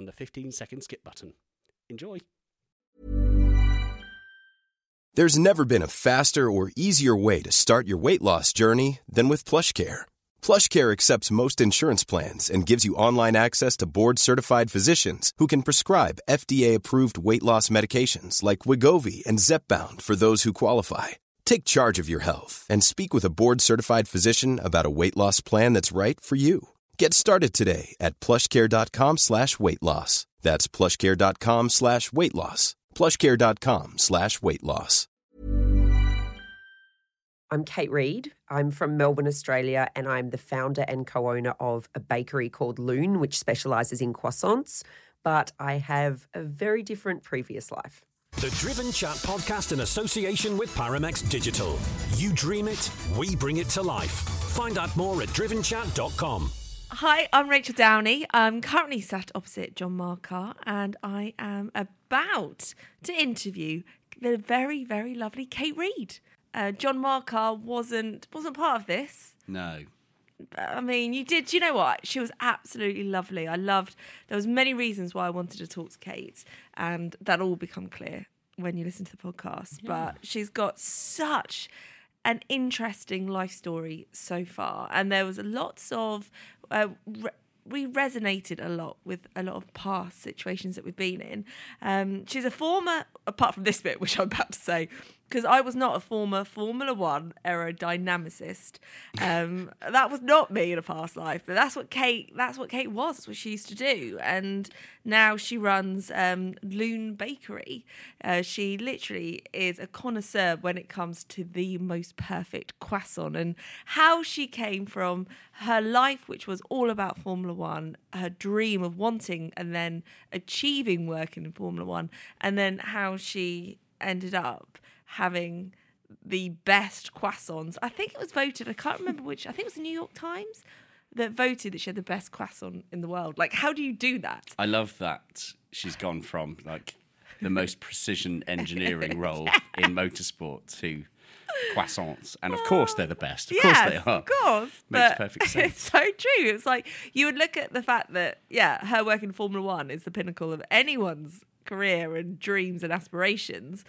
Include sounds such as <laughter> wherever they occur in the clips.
on the 15 second skip button. Enjoy. There's never been a faster or easier way to start your weight loss journey than with PlushCare. PlushCare accepts most insurance plans and gives you online access to board-certified physicians who can prescribe FDA-approved weight loss medications like Wegovy and Zepbound for those who qualify. Take charge of your health and speak with a board-certified physician about a weight loss plan that's right for you. Get started today at plushcare.com slash weight loss. That's plushcare.com slash weight loss. Plushcare.com slash weight loss. I'm Kate Reid. I'm from Melbourne, Australia, and I'm the founder and co owner of a bakery called Lune, which specializes in croissants. But I have a very different previous life. The Driven Chat podcast in association with Paramex Digital. You dream it, we bring it to life. Find out more at drivenchat.com. Hi, I'm Rachael Downie. I'm currently sat opposite John Markar, and I am about to interview the very, very lovely Kate Reid. Uh, John Markar wasn't wasn't part of this. No. I mean, you did. You know what? She was absolutely lovely. I loved. There was many reasons why I wanted to talk to Kate, and that all become clear when you listen to the podcast. But she's got such an interesting life story so far, and there was lots of. Uh, re- we resonated a lot with a lot of past situations that we've been in. Um, she's a former, apart from this bit, which I'm about to say, because I was not a former Formula One aerodynamicist. Um, that was not me in a past life, but that's what Kate. That's what Kate was. That's what she used to do, and now she runs um, Lune Bakery. Uh, she literally is a connoisseur when it comes to the most perfect croissant, and how she came from her life, which was all about Formula One, her dream of wanting and then achieving working in Formula One, and then how she ended up having the best croissants. I think it was voted, I can't remember which, I think it was the New York Times that voted that she had the best croissant in the world. Like, how do you do that? I love that she's gone from like the most precision <laughs> engineering role in motorsport to croissants. And of course they're the best. Of course they are. Of course. Makes but perfect <laughs> sense. It's so true. It's like you would look at the fact that, yeah, her work in Formula One is the pinnacle of anyone's career and dreams and aspirations.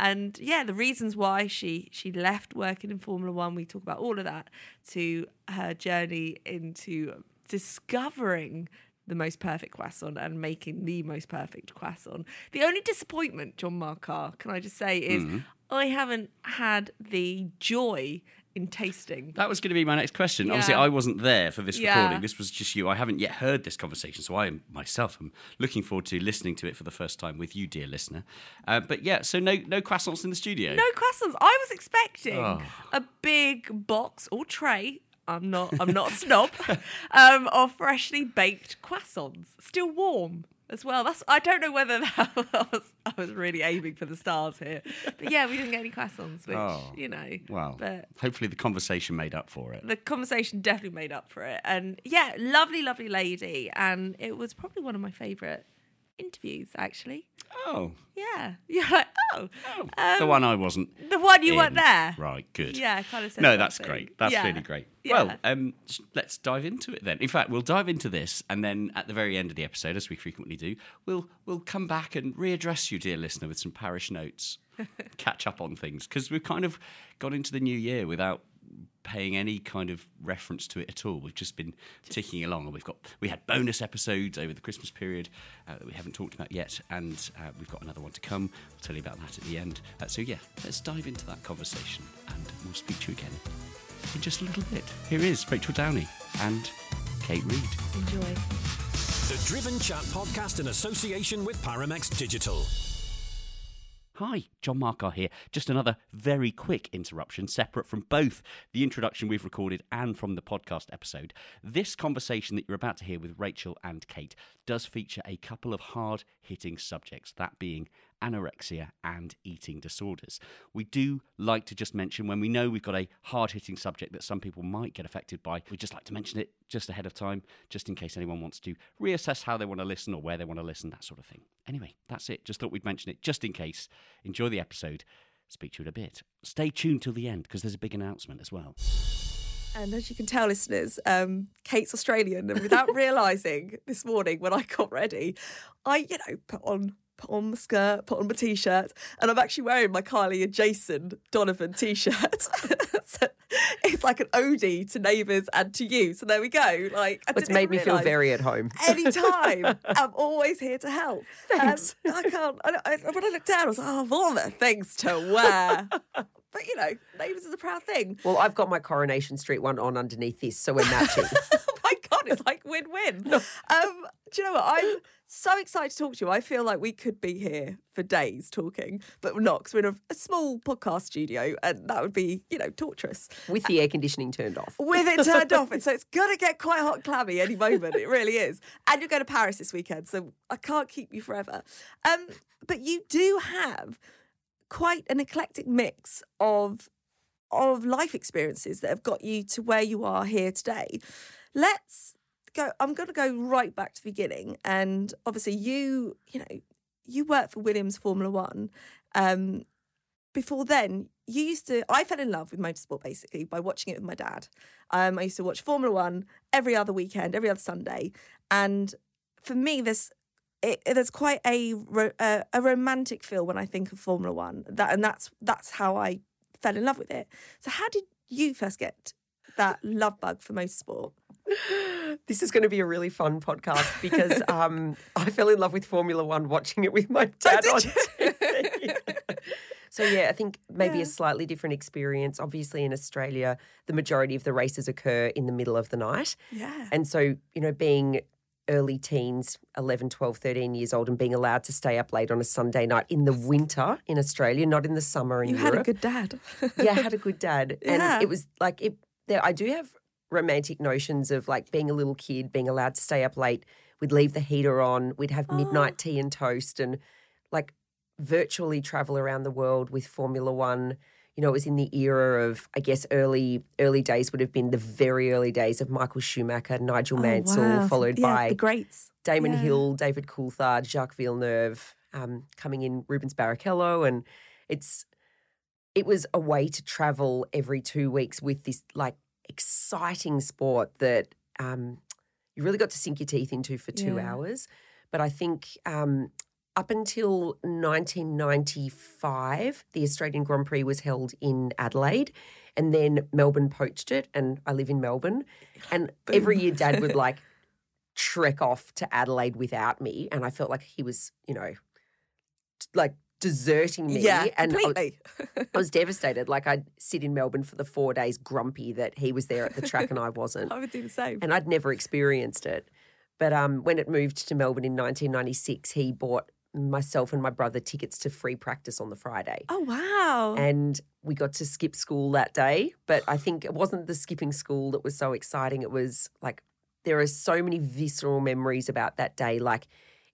And yeah, the reasons why she she left working in Formula One, we talk about all of that, to her journey into discovering the most perfect croissant and making the most perfect croissant. The only disappointment, John Markar, can I just say, is Mm-hmm. I haven't had the joy in tasting. That was going to be my next question. Obviously, I wasn't there for this Yeah. recording. This was just you. I haven't yet heard this conversation, so I myself am looking forward to listening to it for the first time with you, dear listener. Uh, but yeah, so no no croissants in the studio. No croissants. I was expecting Oh. a big box or tray. I'm not. I'm not a snob. <laughs> Um, of freshly baked croissants, still warm as well. That's. I don't know whether that <laughs> was. I was really aiming for the stars here, but yeah, we didn't get any croissants, which Oh, you know. Well, but hopefully the conversation made up for it. the conversation definitely made up for it. And yeah, lovely, lovely lady. And it was probably one of my favourite interviews, actually. Oh, Yeah. <laughs> You're like, oh, oh, the one I wasn't. the one you in. weren't there. Right, good. Yeah, kind of says No, that's great. That's Yeah. really great. Yeah. Well, um, let's dive into it then. In fact, we'll dive into this, and then at the very end of the episode, as we frequently do, we'll we'll come back and readdress you, dear listener, with some parish notes, <laughs> catch up on things because we've kind of got into the new year without paying any kind of reference to it at all. We've just been ticking along, and we've got we had bonus episodes over the Christmas period uh, that we haven't talked about yet, and uh, we've got another one to come. I'll tell you about that at the end. Uh, so yeah, let's dive into that conversation, and we'll speak to you again in just a little bit. Here is Rachael Downie and Kate Reid. Enjoy. The Driven Chat podcast in association with Paramex Digital. Hi, John Markar here. Just another very quick interruption, separate from both the introduction we've recorded and from the podcast episode. This conversation that you're about to hear with Rachel and Kate does feature a couple of hard hitting subjects, that being anorexia and eating disorders. We do like to just mention when we know we've got a hard hitting subject that some people might get affected by, we just like to mention it just ahead of time, just in case anyone wants to reassess how they want to listen or where they want to listen, that sort of thing. Anyway, that's it. Just thought we'd mention it just in case. Enjoy the episode. Speak to you in a bit. Stay tuned till the end because there's a big announcement as well. And as you can tell, listeners, um, Kate's Australian, and without <laughs> realising this morning when I got ready, I, you know, put on put on the skirt, put on my t-shirt, and I'm actually wearing my Kylie and Jason Donovan t-shirt. <laughs> so it's like an ode to neighbours and to you. So there we go. Like, It's made me feel very at home. Anytime, <laughs> I'm always here to help. Thanks. Um, I can't. I, I, when I looked down, I was like, "Oh, of all the things to wear," <laughs> but you know, neighbours is a proud thing. Well, I've got my Coronation Street one on underneath this, so we're matching. God, it's like win-win. <laughs> Um, do you know what? I'm so excited to talk to you. I feel like we could be here for days talking, but we're not because we're in a, a small podcast studio, and that would be, you know, torturous. with the air conditioning turned off. With it turned off, and so <laughs> it's gonna get quite hot and clammy any moment. It really is. And you're going to Paris this weekend, so I can't keep you forever. Um, but you do have quite an eclectic mix of of life experiences that have got you to where you are here today. Let's go. I'm going to go right back to the beginning, and obviously, you you know you work for Williams Formula One. Um, before then, you used to. I fell in love with motorsport basically by watching it with my dad. Um, I used to watch Formula One every other weekend, every other Sunday, and for me, there's it, there's quite a a, a romantic feel when I think of Formula One. That and that's that's how I fell in love with it. So, how did you first get that love bug for motorsport. <laughs> This is going to be a really fun podcast because <laughs> um, I fell in love with Formula One watching it with my dad did on? TV. <laughs> so yeah, I think maybe Yeah. a slightly different experience. Obviously, in Australia, the majority of the races occur in the middle of the night, Yeah. and so you know, being early teens 11 12 13 years old and being allowed to stay up late on a sunday night in the winter in australia not in the summer in You europe had a good dad. yeah, I had a good dad, and Yeah. it was like it. There, I do have romantic notions of like being a little kid, being allowed to stay up late. We'd leave the heater on. We'd have Oh. midnight tea and toast, and like virtually travel around the world with Formula One. You know, it was in the era of, I guess, early early days would have been the very early days of Michael Schumacher, Nigel Oh, Mansell, wow. followed Yeah, by the greats. Damon Yeah. Hill, David Coulthard, Jacques Villeneuve, um, coming in Rubens Barrichello, and it's it was a way to travel every two weeks with this like exciting sport that um, you really got to sink your teeth into for two Yeah. hours. But I think um, up until 1995, the Australian Grand Prix was held in Adelaide, and then Melbourne poached it, and I live in Melbourne. And every year, Dad would like <laughs> trek off to Adelaide without me, and I felt like he was, you know, like deserting me. Yeah, and I was- completely. I was devastated. Like I'd sit in Melbourne for the four days, grumpy that he was there at the track and I wasn't, <laughs> I would do the same. and I'd never experienced it. But um, when it moved to Melbourne in 1996, he bought myself and my brother tickets to free practice on the Friday. oh wow. And we got to skip school that day. But I think it wasn't the skipping school that was so exciting. It was like there are so many visceral memories about that day. Like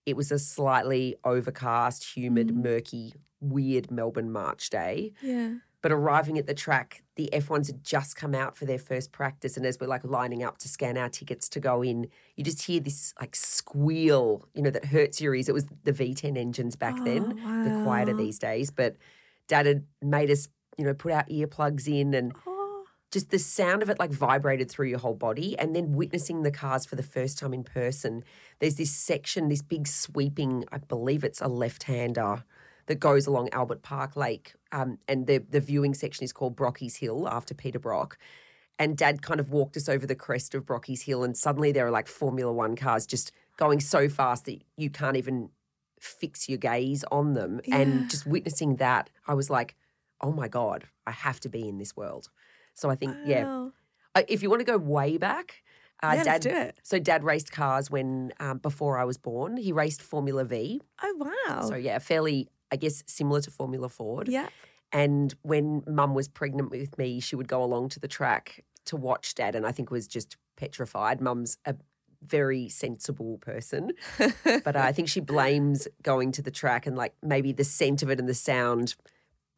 it was a slightly overcast, humid, Mm. murky, weird Melbourne March day. yeah. But arriving at the track, the F1s had just come out for their first practice. And as we're like lining up to scan our tickets to go in, you just hear this like squeal, you know, that hurts your ears. It was the V10 engines back then. They're quieter these days. But dad had made us, you know, put our earplugs in and Oh, just the sound of it like vibrated through your whole body and then witnessing the cars for the first time in person there's this section this big sweeping i believe it's a left-hander that goes along albert park lake um, and the, the viewing section is called brocky's hill after peter brock. And dad kind of walked us over the crest of brocky's hill and suddenly there are like formula one cars just going so fast that you can't even fix your gaze on them. Yeah. and just witnessing that i was like oh my god i have to be in this world so I think, yeah, wow. uh, if you want to go way back, uh, Yeah, dad. let's do it. So dad raced cars when um, before I was born. He raced Formula V. Oh wow. So yeah, fairly, I guess, similar to Formula Ford. Yeah. And when Mum was pregnant with me, she would go along to the track to watch Dad, and I think was just petrified. Mum's a very sensible person, <laughs> but uh, I think she blames going to the track and like maybe the scent of it and the sound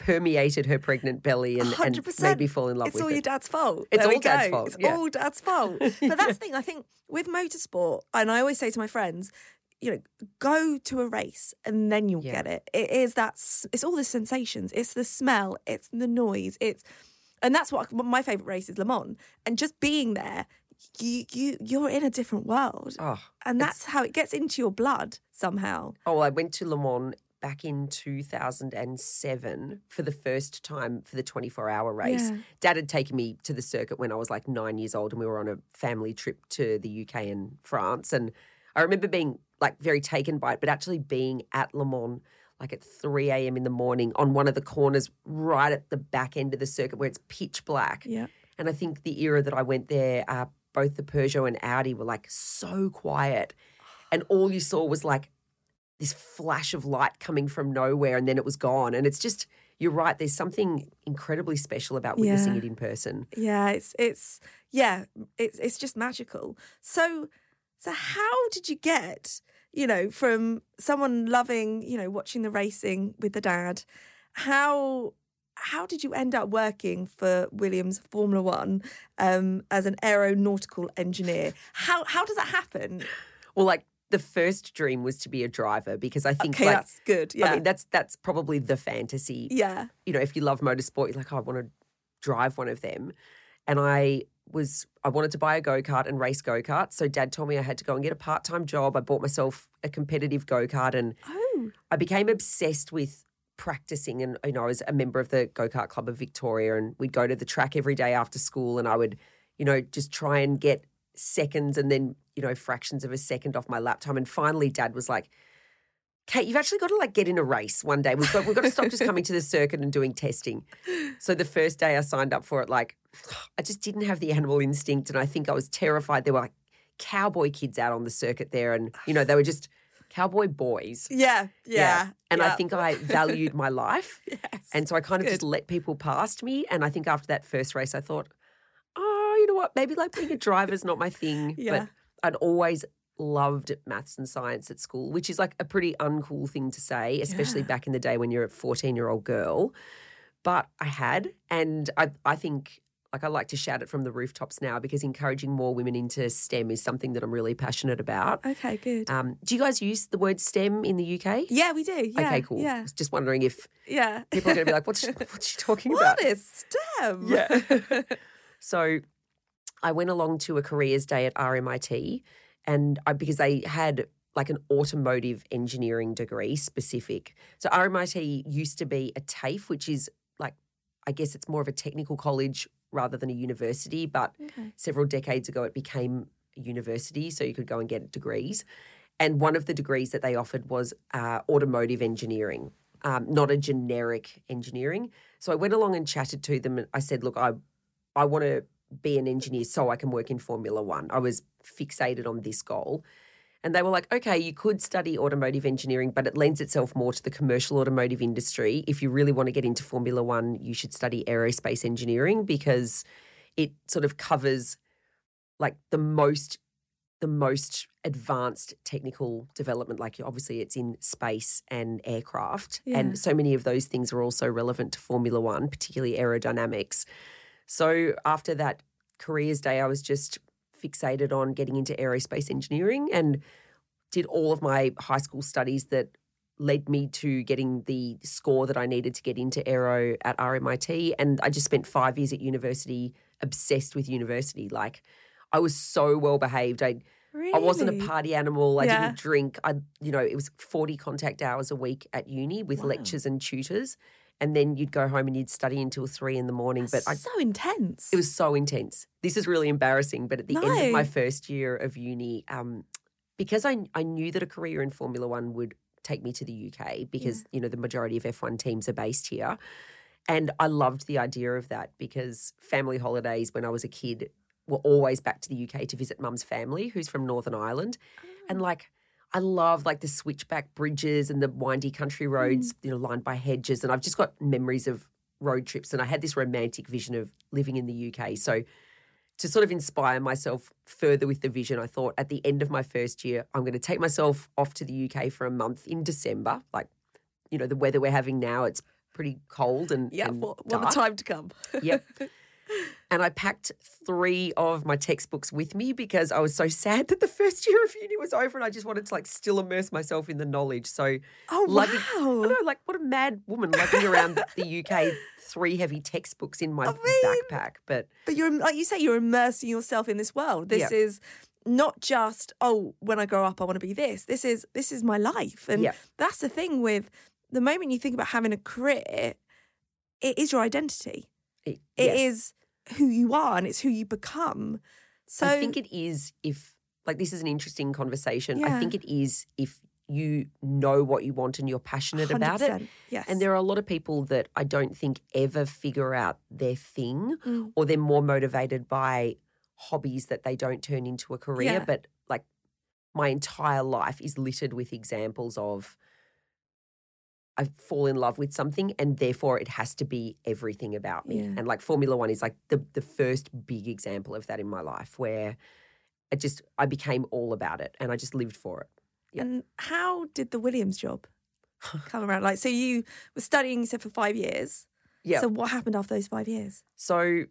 permeated her pregnant belly and, and made me fall in love with it. It's with all it. your dad's fault. It's There all dad's fault, It's yeah. all dad's fault. But that's the thing. I think with motorsport, and I always say to my friends, you know, go to a race and then you'll Yeah. get it. It is that. It's all the sensations. It's the smell. It's the noise. It's, and that's what my favorite race is Le Mans. And just being there, you you you're in a different world, Oh, and that's how it gets into your blood somehow. Oh, I went to Le Mans back in 2007 for the first time for the 24 hour race. Yeah. Dad had taken me to the circuit when I was like nine years old and we were on a family trip to the UK and France. And I remember being like very taken by it, but actually being at Le Mans like at 3 a.m. in the morning on one of the corners right at the back end of the circuit where it's pitch black. Yeah. And I think the era that I went there, uh, both the Peugeot and Audi were like so quiet. And all you saw was like this flash of light coming from nowhere and then it was gone. And it's just, you're right, there's something incredibly special about witnessing Yeah. it in person. Yeah, it's it's yeah, it's it's just magical. So so how did you get, you know, from someone loving, you know, watching the racing with the dad, how how did you end up working for Williams Formula One um, as an aeronautical engineer? How how does that happen? Well, like the first dream was to be a driver because I think Okay, like, that's good. Yeah, I mean, that's that's probably the fantasy yeah, you know, if you love motorsport, you're like, oh, I want to drive one of them. And I was, I wanted to buy a go kart and race go karts. So dad told me I had to go and get a part time job. I bought myself a competitive go kart and oh, I became obsessed with practicing. And, you know, I was a member of the go kart club of Victoria and we'd go to the track every day after school and I would, you know, just try and get seconds and then, you know, fractions of a second off my lap time. And finally, dad was like, Kate, you've actually got to like get in a race one day. We've got we've got to stop just <laughs> coming to the circuit and doing testing. So the first day I signed up for it, like <sighs> I just didn't have the animal instinct, and I think I was terrified. There were like cowboy kids out on the circuit there, and you know they were just cowboy boys. yeah, yeah. yeah. And I think I valued my <laughs> life, yes. and so I kind of just let people past me. And I think after that first race, I thought, you know what? Maybe like being a driver's not my thing. <laughs> Yeah. But I'd always loved maths and science at school, which is like a pretty uncool thing to say, especially Yeah. back in the day when you're a 14 year old girl. But I had, and I, I think. Like I like to shout it from the rooftops now because encouraging more women into STEM is something that I'm really passionate about. okay, good. Um, do you guys use the word STEM in the UK? yeah, we do. Yeah, okay, cool. I Yeah, was just wondering if yeah. people are going to be like, "What's she, <laughs> what's she talking about?" What is STEM? Yeah. <laughs> so I went along to a careers day at RMIT and I, because they had like an automotive engineering degree specific. So RMIT used to be a TAFE, which is like, I guess it's more of a technical college rather than a university, but Okay. several decades ago it became a university, so you could go and get degrees. And one of the degrees that they offered was uh, automotive engineering, um, not a generic engineering. So I went along and chatted to them, and I said, "Look, I, I want to be an engineer so I can work in Formula One." I was fixated on this goal, and they were like, "Okay, you could study automotive engineering, but it lends itself more to the commercial automotive industry. If you really want to get into Formula One, you should study aerospace engineering because it sort of covers like the most the most advanced technical development. Like obviously, it's in space and aircraft, Yeah. and so many of those things are also relevant to Formula One, particularly aerodynamics. So after that careers day, I was just fixated on getting into aerospace engineering and did all of my high school studies that led me to getting the score that I needed to get into aero at RMIT. And I just spent five years at university, obsessed with university. Like I was so well behaved. I I wasn't a party animal. I Yeah. didn't drink. I you know, it was 40 contact hours a week at uni with Wow. lectures and tutors. And then you'd go home and you'd study until three in the morning. But I so intense. it was so intense. This is really embarrassing, but at the end of my first year of uni, um, because I I knew that a career in Formula One would take me to the UK because you know the majority of F1 teams are based here, and I loved the idea of that because family holidays when I was a kid were always back to the UK to visit mum's family who's from Northern Ireland, and like. I love like the switchback bridges and the windy country roads, mm. you know, lined by hedges. And I've just got memories of road trips. And I had this romantic vision of living in the UK. So to sort of inspire myself further with the vision, I thought at the end of my first year, I'm going to take myself off to the UK for a month in December. Like, you know, the weather we're having now, it's pretty cold and, yeah, and what a time to come. Yep. <laughs> and I packed three of my textbooks with me because I was so sad that the first year of uni was over and I just wanted to like still immerse myself in the knowledge. So Oh, lugging, I wow. know, like what a mad woman lugging around the UK, three heavy textbooks in my I mean- backpack. But But you're like you say, you're immersing yourself in this world. This Yeah. is not just oh, when I grow up, I want to be this. This is this is my life, and Yeah. that's the thing with the moment you think about having a career, it is your identity. it, It yes. is who you are, and it's who you become. So I think it is if like this is an interesting conversation. I think it is if you know what you want and you're passionate about it. Yes, And there are a lot of people that I don't think ever figure out their thing Mm. or they're more motivated by hobbies that they don't turn into a career. Yeah. But like my entire life is littered with examples of I fall in love with something and therefore it has to be everything about me. Yeah. And like Formula One is like the the first big example of that in my life where I just I became all about it and I just lived for it. Yeah. And how did the Williams job come around? Like, so you were studying, you said, for five years. Yeah. So what happened after those five years? So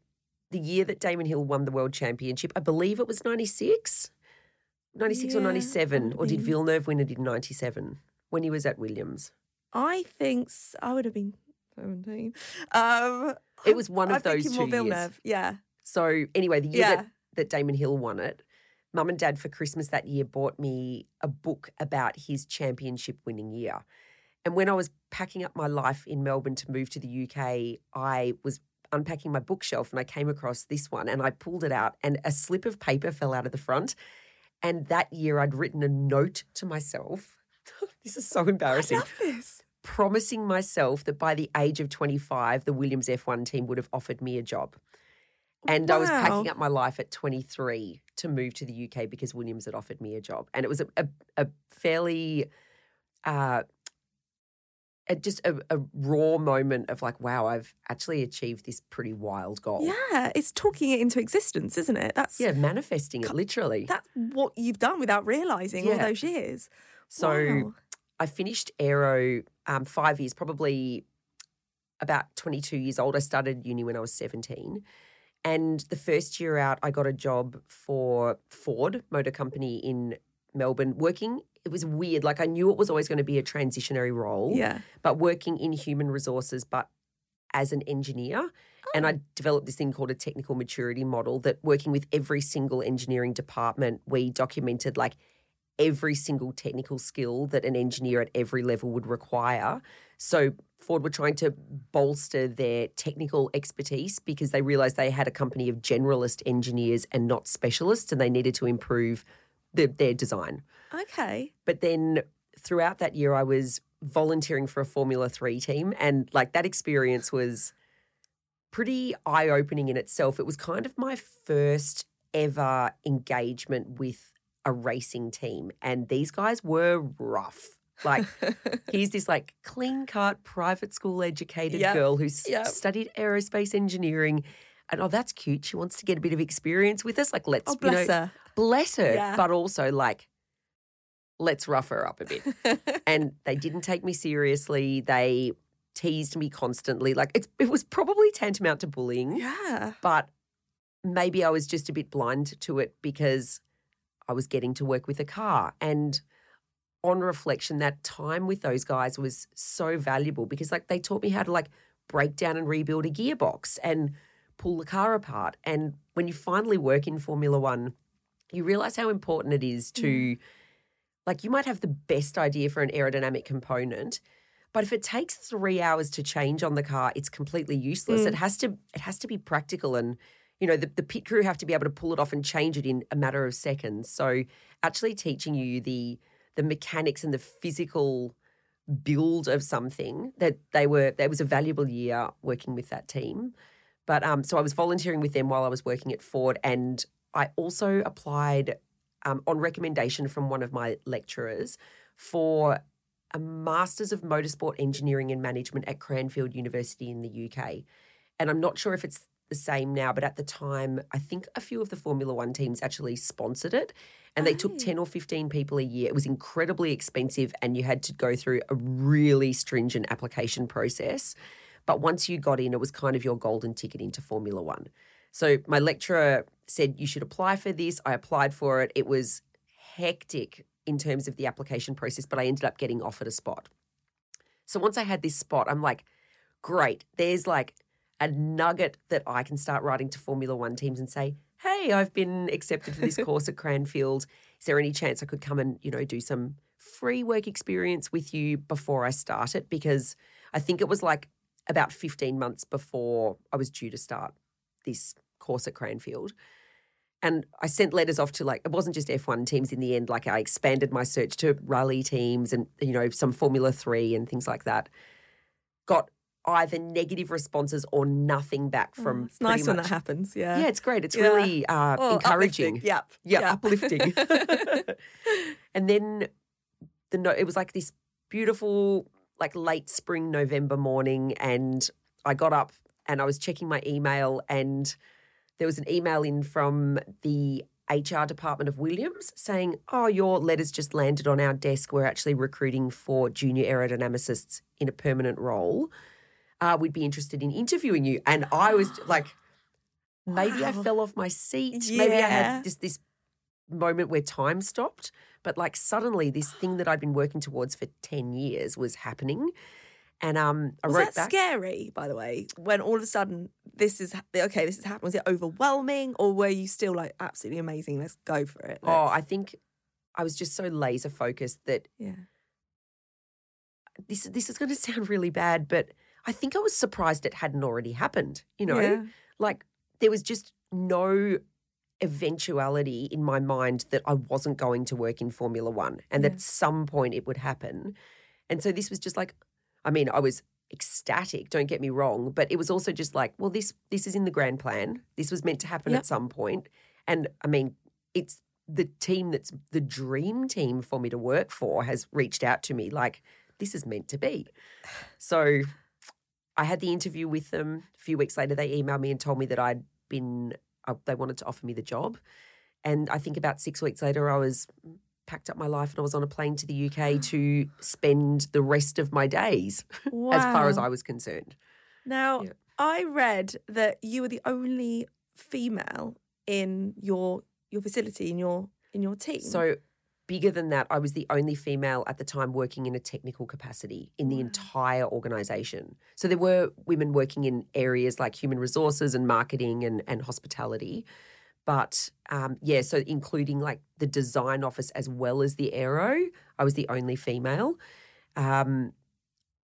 the year that Damon Hill won the world championship, I believe it was 96, 96 or 97, or did. Villeneuve win it in 97 when he was at Williams? I think I would have been seventeen. Um, It was <laughs> one of I'm those two years. Yeah. So anyway, the year Yeah. that, that Damon Hill won it, mum and dad for Christmas that year bought me a book about his championship winning year. And when I was packing up my life in Melbourne to move to the UK, I was unpacking my bookshelf and I came across this one and I pulled it out and a slip of paper fell out of the front. And that year I'd written a note to myself. <laughs> this is so embarrassing. I love this. promising myself that by the age of 25, the Williams F1 team would have offered me a job. And I was packing up my life at 23 to move to the UK because Williams had offered me a job. And it was a, a, a fairly, uh, a, just a, a raw moment of like, wow, I've actually achieved this pretty wild goal. Yeah, it's talking it into existence, isn't it? That's Yeah, manifesting it literally. that's what you've done without realizing all Yeah. those years. So Wow. I finished aero um, five years, probably about 22 years old. I started uni when I was 17. And the first year out, I got a job for Ford Motor Company in Melbourne, working. It was weird. Like I knew it was always going to be a transitionary role, yeah, but working in human resources, but as an engineer. And I developed this thing called a technical maturity model that working with every single engineering department, we documented like every single technical skill that an engineer at every level would require. So Ford were trying to bolster their technical expertise because they realized they had a company of generalist engineers and not specialists, and they needed to improve the, their design. okay. But then throughout that year, I was volunteering for a Formula Three team, and like that experience was pretty eye opening in itself. It was kind of my first ever engagement with a racing team, and these guys were rough. Like, <laughs> here's this like clean cut private school educated Yep. girl who's Yep. studied aerospace engineering. And oh, that's cute. She wants to get a bit of experience with us. Like, let's Oh, you know, bless her. bless her, Yeah. but also like let's rough her up a bit. <laughs> and they didn't take me seriously. They teased me constantly. Like it's, it was probably tantamount to bullying, Yeah. but maybe I was just a bit blind to it because I was getting to work with a car. And on reflection, that time with those guys was so valuable because like they taught me how to like break down and rebuild a gearbox and pull the car apart. And when you finally work in Formula One, you realize how important it is to mm. like you might have the best idea for an aerodynamic component but if it takes three hours to change on the car it's completely useless it mm. has to it has to be practical and you know the, the pit crew have to be able to pull it off and change it in a matter of seconds so actually teaching you the the mechanics and the physical build of something that they were that was a valuable year working with that team but um so i was volunteering with them while i was working at ford and i also applied um, on recommendation from one of my lecturers for a Masters of Motorsport Engineering and Management at Cranfield University in the UK. And I'm not sure if it's the same now, but at the time, I think a few of the Formula One teams actually sponsored it. And they took 10 or 15 people a year. It was incredibly expensive, and you had to go through a really stringent application process. But once you got in, it was kind of your golden ticket into Formula One. So my lecturer said, You should apply for this. I applied for it. It was hectic in terms of the application process, but I ended up getting offered a spot. So once I had this spot, I'm like, Great, there's like a nugget that I can start writing to Formula One teams and say, Hey, I've been accepted for this <laughs> course at Cranfield. Is there any chance I could come and, you know, do some free work experience with you before I start it? Because I think it was like about 15 months before I was due to start this course at Cranfield. And I sent letters off to like, it wasn't just F1 teams in the end. Like I expanded my search to rally teams and, you know, some Formula 3 and things like that. Got either negative responses or nothing back from. Oh, it's nice pretty when that happens. Yeah. Yeah, it's great. It's Yeah. really uh, Oh, encouraging. uplifting. Yep. Yeah, Yep. uplifting. <laughs> <laughs> and then the no, it was like this beautiful, like late spring November morning, and I got up and I was checking my email, and there was an email in from the HR department of Williams saying, "Oh, your letters just landed on our desk. We're actually recruiting for junior aerodynamicists in a permanent role. Uh, we'd be interested in interviewing you." And I was <gasps> like, maybe I fell off my seat. Maybe I had just this moment where time stopped. But like suddenly, this thing that I'd been working towards for ten years was happening, and um, I Was wrote that back. scary, by the way, when all of a sudden this is okay, this is happening? Was it overwhelming, or were you still like absolutely amazing? Let's go for it. Oh, Let's- I think I was just so laser focused that yeah. this this is going <laughs> to sound really bad, but I think I was surprised it hadn't already happened. You know, Yeah. like there was just no eventuality in my mind that I wasn't going to work in Formula One, and that at some point it would happen. And so this was just like, I mean, I was ecstatic. Don't get me wrong, but it was also just like, well, this this is in the grand plan. This was meant to happen Yep. at some point, and I mean, it's the team that's the dream team for me to work for has reached out to me like this is meant to be. So I had the interview with them. A few weeks later, they emailed me and told me that I'd been, uh, they wanted to offer me the job. And I think about six weeks later, I was packed up my life and I was on a plane to the UK <gasps> to spend the rest of my days, <laughs> as far as I was concerned. Now, Yeah. I read that you were the only female in your your facility in your in your team. So, bigger than that, I was the only female at the time working in a technical capacity in the Wow. entire organization. So, there were women working in areas like human resources and marketing and, and hospitality. But um, yeah, so including like the design office as well as the aero, I was the only female, um,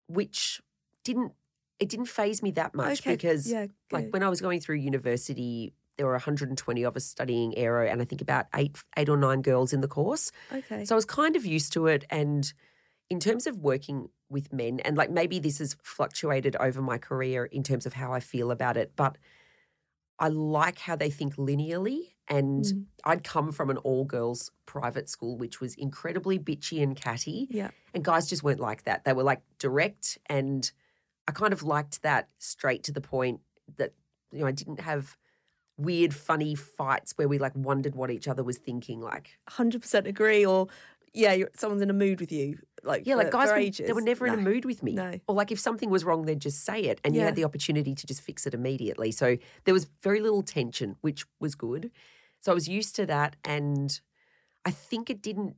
which didn't it didn't phase me that much Okay, because yeah, like when I was going through university, there were 120 of us studying aero, and I think about eight, eight or nine girls in the course. okay. So I was kind of used to it. And in terms of working with men, and like maybe this has fluctuated over my career in terms of how I feel about it, but I like how they think linearly. And Mm. I'd come from an all girls private school, which was incredibly bitchy and catty. yeah. And guys just weren't like that. They were like direct. And I kind of liked that straight to the point that, you know, I didn't have weird, funny fights where we like wondered what each other was thinking. Like, hundred percent agree. Or yeah, you're, someone's in a mood with you. Like Yeah, for, like guys, for were, ages. they were never in a mood with me. No. Or like if something was wrong, they'd just say it, and you had the opportunity to just fix it immediately. So there was very little tension, which was good. So I was used to that, and I think it didn't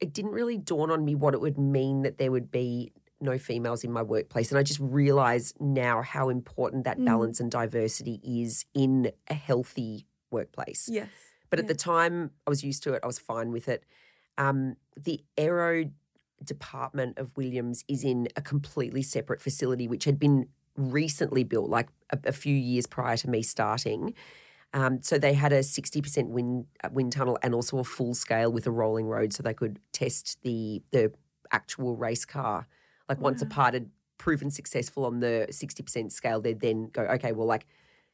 it didn't really dawn on me what it would mean that there would be no females in my workplace, and I just realize now how important that Mm. balance and diversity is in a healthy workplace. Yes. But at the time, I was used to it. I was fine with it. Um, the aero department of Williams is in a completely separate facility, which had been recently built, like a, a few years prior to me starting. Um, so they had a 60% wind uh, wind tunnel and also a full scale with a rolling road, so they could test the the actual race car. Like once a part had proven successful on the 60% scale, they'd then go, okay, well, like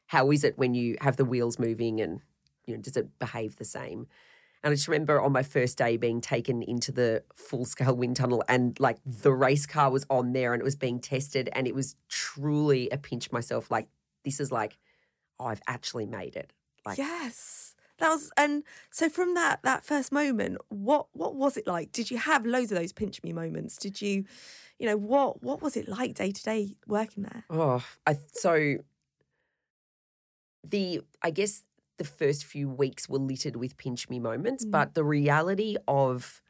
how is it when you have the wheels moving and you know does it behave the same? And I just remember on my first day being taken into the full scale wind tunnel and like the race car was on there and it was being tested and it was truly a pinch myself like this is like oh I've actually made it. Like yes. That was and so from that that first moment, what what was it like? Did you have loads of those pinch me moments? Did you, you know, what what was it like day to day working there? Oh, I so the I guess the first few weeks were littered with pinch me moments, Mm. but the reality of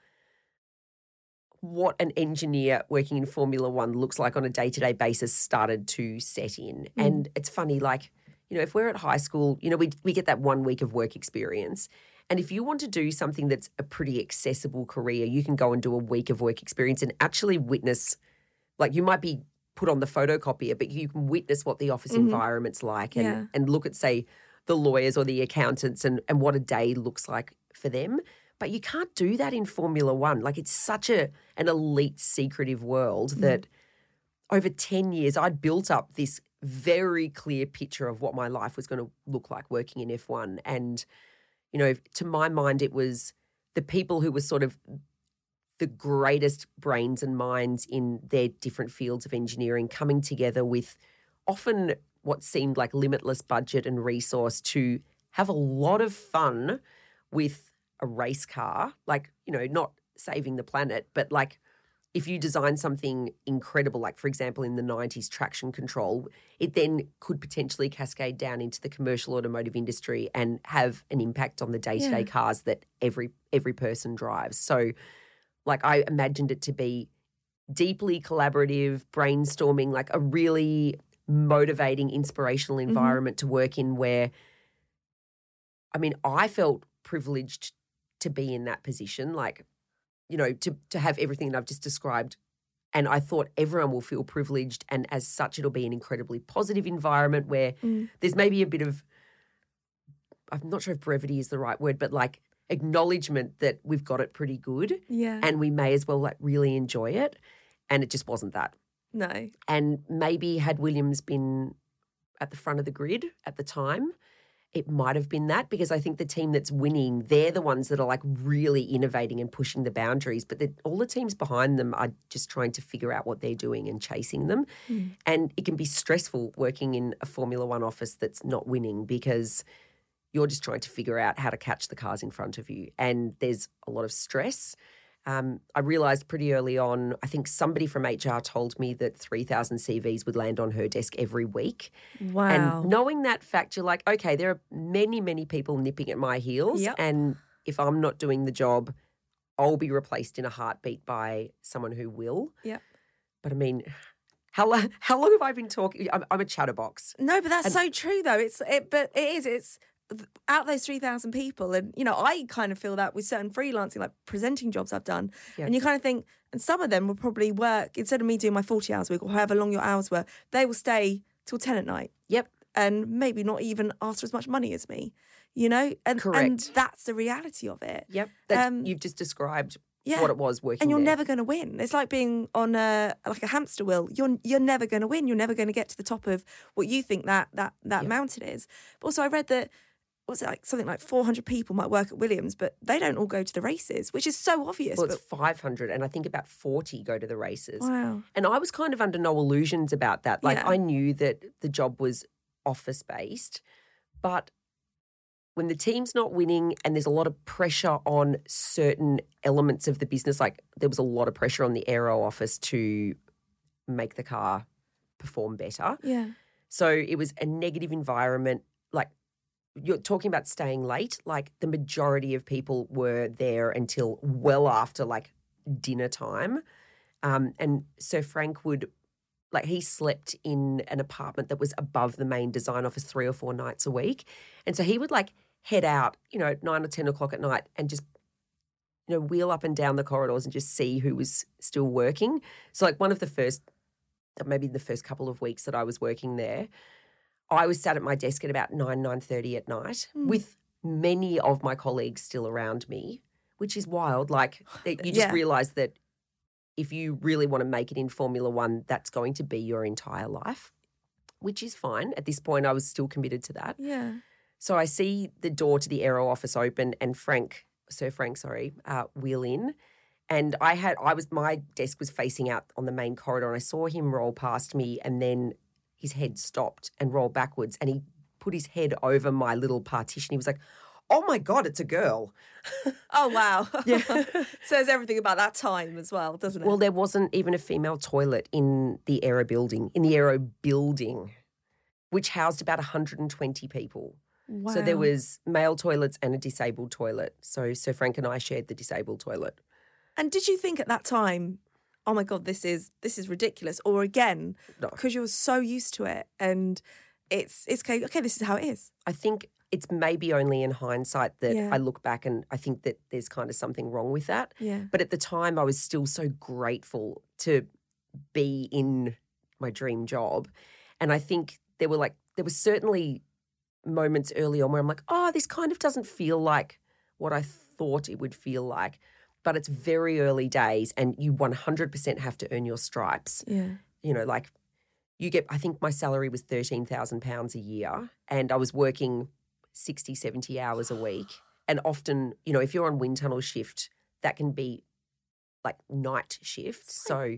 what an engineer working in Formula One looks like on a day to day basis started to set in. Mm. And it's funny, like, you know, if we're at high school, you know, we, we get that one week of work experience. And if you want to do something that's a pretty accessible career, you can go and do a week of work experience and actually witness, like, you might be put on the photocopier, but you can witness what the office mm-hmm. environment's like and, Yeah. and look at, say, the lawyers or the accountants and, and what a day looks like for them. But you can't do that in Formula One. Like it's such a an elite, secretive world mm-hmm. that over 10 years I'd built up this very clear picture of what my life was going to look like working in F1. And, you know, to my mind, it was the people who were sort of the greatest brains and minds in their different fields of engineering coming together with often what seemed like limitless budget and resource to have a lot of fun with a race car, like, you know, not saving the planet, but like if you design something incredible, like for example in the 90s traction control, it then could potentially cascade down into the commercial automotive industry and have an impact on the day-to-day Yeah. cars that every every person drives. So like I imagined it to be deeply collaborative, brainstorming, like a really motivating, inspirational mm-hmm. environment to work in where I mean, I felt privileged to be in that position, like, you know, to to have everything that I've just described. And I thought everyone will feel privileged, and as such, it'll be an incredibly positive environment where Mm. there's maybe a bit of, I'm not sure if brevity is the right word, but like acknowledgement that we've got it pretty good, Yeah. and we may as well like really enjoy it. And it just wasn't that. no. And maybe had Williams been at the front of the grid at the time, it might have been that because I think the team that's winning, they're the ones that are like really innovating and pushing the boundaries. But the, all the teams behind them are just trying to figure out what they're doing and chasing them. Hmm. And it can be stressful working in a Formula One office that's not winning because you're just trying to figure out how to catch the cars in front of you. And there's a lot of stress. Um, I realized pretty early on, I think somebody from HR told me that 3,000 CVs would land on her desk every week. Wow. And knowing that fact, you're like, okay, there are many, many people nipping at my heels. Yep. And if I'm not doing the job, I'll be replaced in a heartbeat by someone who will. Yeah. But I mean, how, lo- <laughs> how long have I been talking? I'm, I'm a chatterbox. No, but that's And- so true though. It's it, but it is. It's out of those three thousand people, and you know, I kind of feel that with certain freelancing, like presenting jobs I've done, Yeah. and you kind of think, and some of them will probably work instead of me doing my forty hours a week or however long your hours were, they will stay till ten at night Yep. and maybe not even ask for as much money as me, you know, and and Correct. that's the reality of it. Yep. That, Um, you've just described Yeah. what it was working and you're there. never going to win. It's like being on a like a hamster wheel. You're you're never going to win. You're never going to get to the top of what you think that that that mountain is. But also, I read that was it like something like 400 people might work at Williams, but they don't all go to the races, which is so obvious. Well, it's but 500, and I think about 40 go to the races. wow, And I was kind of under no illusions about that. Like, Yeah. I knew that the job was office based, but when the team's not winning and there's a lot of pressure on certain elements of the business, like there was a lot of pressure on the aero office to make the car perform better. Yeah. So it was a negative environment. Like you're talking about staying late, like the majority of people were there until well after like dinner time. Um, and Sir Frank would like he slept in an apartment that was above the main design office three or four nights a week. And so he would like head out, you know, nine or ten o'clock at night and just you know, wheel up and down the corridors and just see who was still working. So like one of the first maybe the first couple of weeks that I was working there, I was sat at my desk at about nine nine thirty at night Hmm. with many of my colleagues still around me, which is wild. Like <sighs> you just Yeah. realise that if you really want to make it in Formula One, that's going to be your entire life, which is fine. At this point, I was still committed to that. Yeah. So I see the door to the aero office open and Frank, Sir Frank, sorry, uh, wheel in. And I had, I was, my desk was facing out on the main corridor and I saw him roll past me and then his head stopped and rolled backwards and he put his head over my little partition. He was like, oh my God, it's a girl. <laughs> Oh wow. Yeah. <laughs> Says everything about that time as well, doesn't it? Well, there wasn't even a female toilet in the aero building, in the aero building, which housed about 120 people. So there was male toilets and a disabled toilet. So Sir Frank and I shared the disabled toilet. And did you think at that time, oh my god, this is this is ridiculous? Or again, No. because you're so used to it and it's it's okay, okay, this is how it is. I think it's maybe only in hindsight that Yeah. I look back and I think that there's kind of something wrong with that. Yeah. But at the time, I was still so grateful to be in my dream job. And I think there were like, there were certainly moments early on where I'm like, oh, this kind of doesn't feel like what I thought it would feel like. But it's very early days and you 100% have to earn your stripes. Yeah. You know, like you get, I think my salary was £13,000 a year and I was working 60, 70 hours a week. <sighs> And often, you know, if you're on wind tunnel shift, that can be like night shift. So,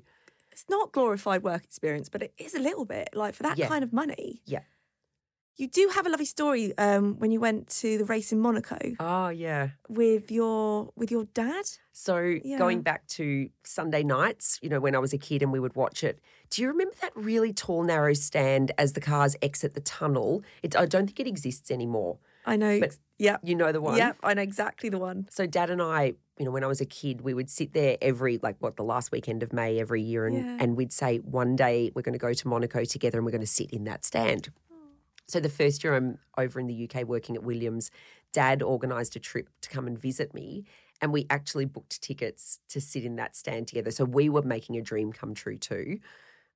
It's not glorified work experience, but it is a little bit. Like for that Yeah. kind of money. Yeah. You do have a lovely story um, when you went to the race in Monaco oh, yeah. with your with your dad. So Yeah. going back to Sunday nights, you know, when I was a kid and we would watch it, do you remember that really tall, narrow stand as the cars exit the tunnel? It, I don't think it exists anymore. I know. But yep. You know the one? Yeah, I know exactly the one. So dad and I, you know, when I was a kid, we would sit there every like what the last weekend of May every year and Yeah. and we'd say one day we're going to go to Monaco together and we're going to sit in that stand. So the first year I'm over in the UK working at Williams, dad organised a trip to come and visit me and we actually booked tickets to sit in that stand together. So we were making a dream come true too.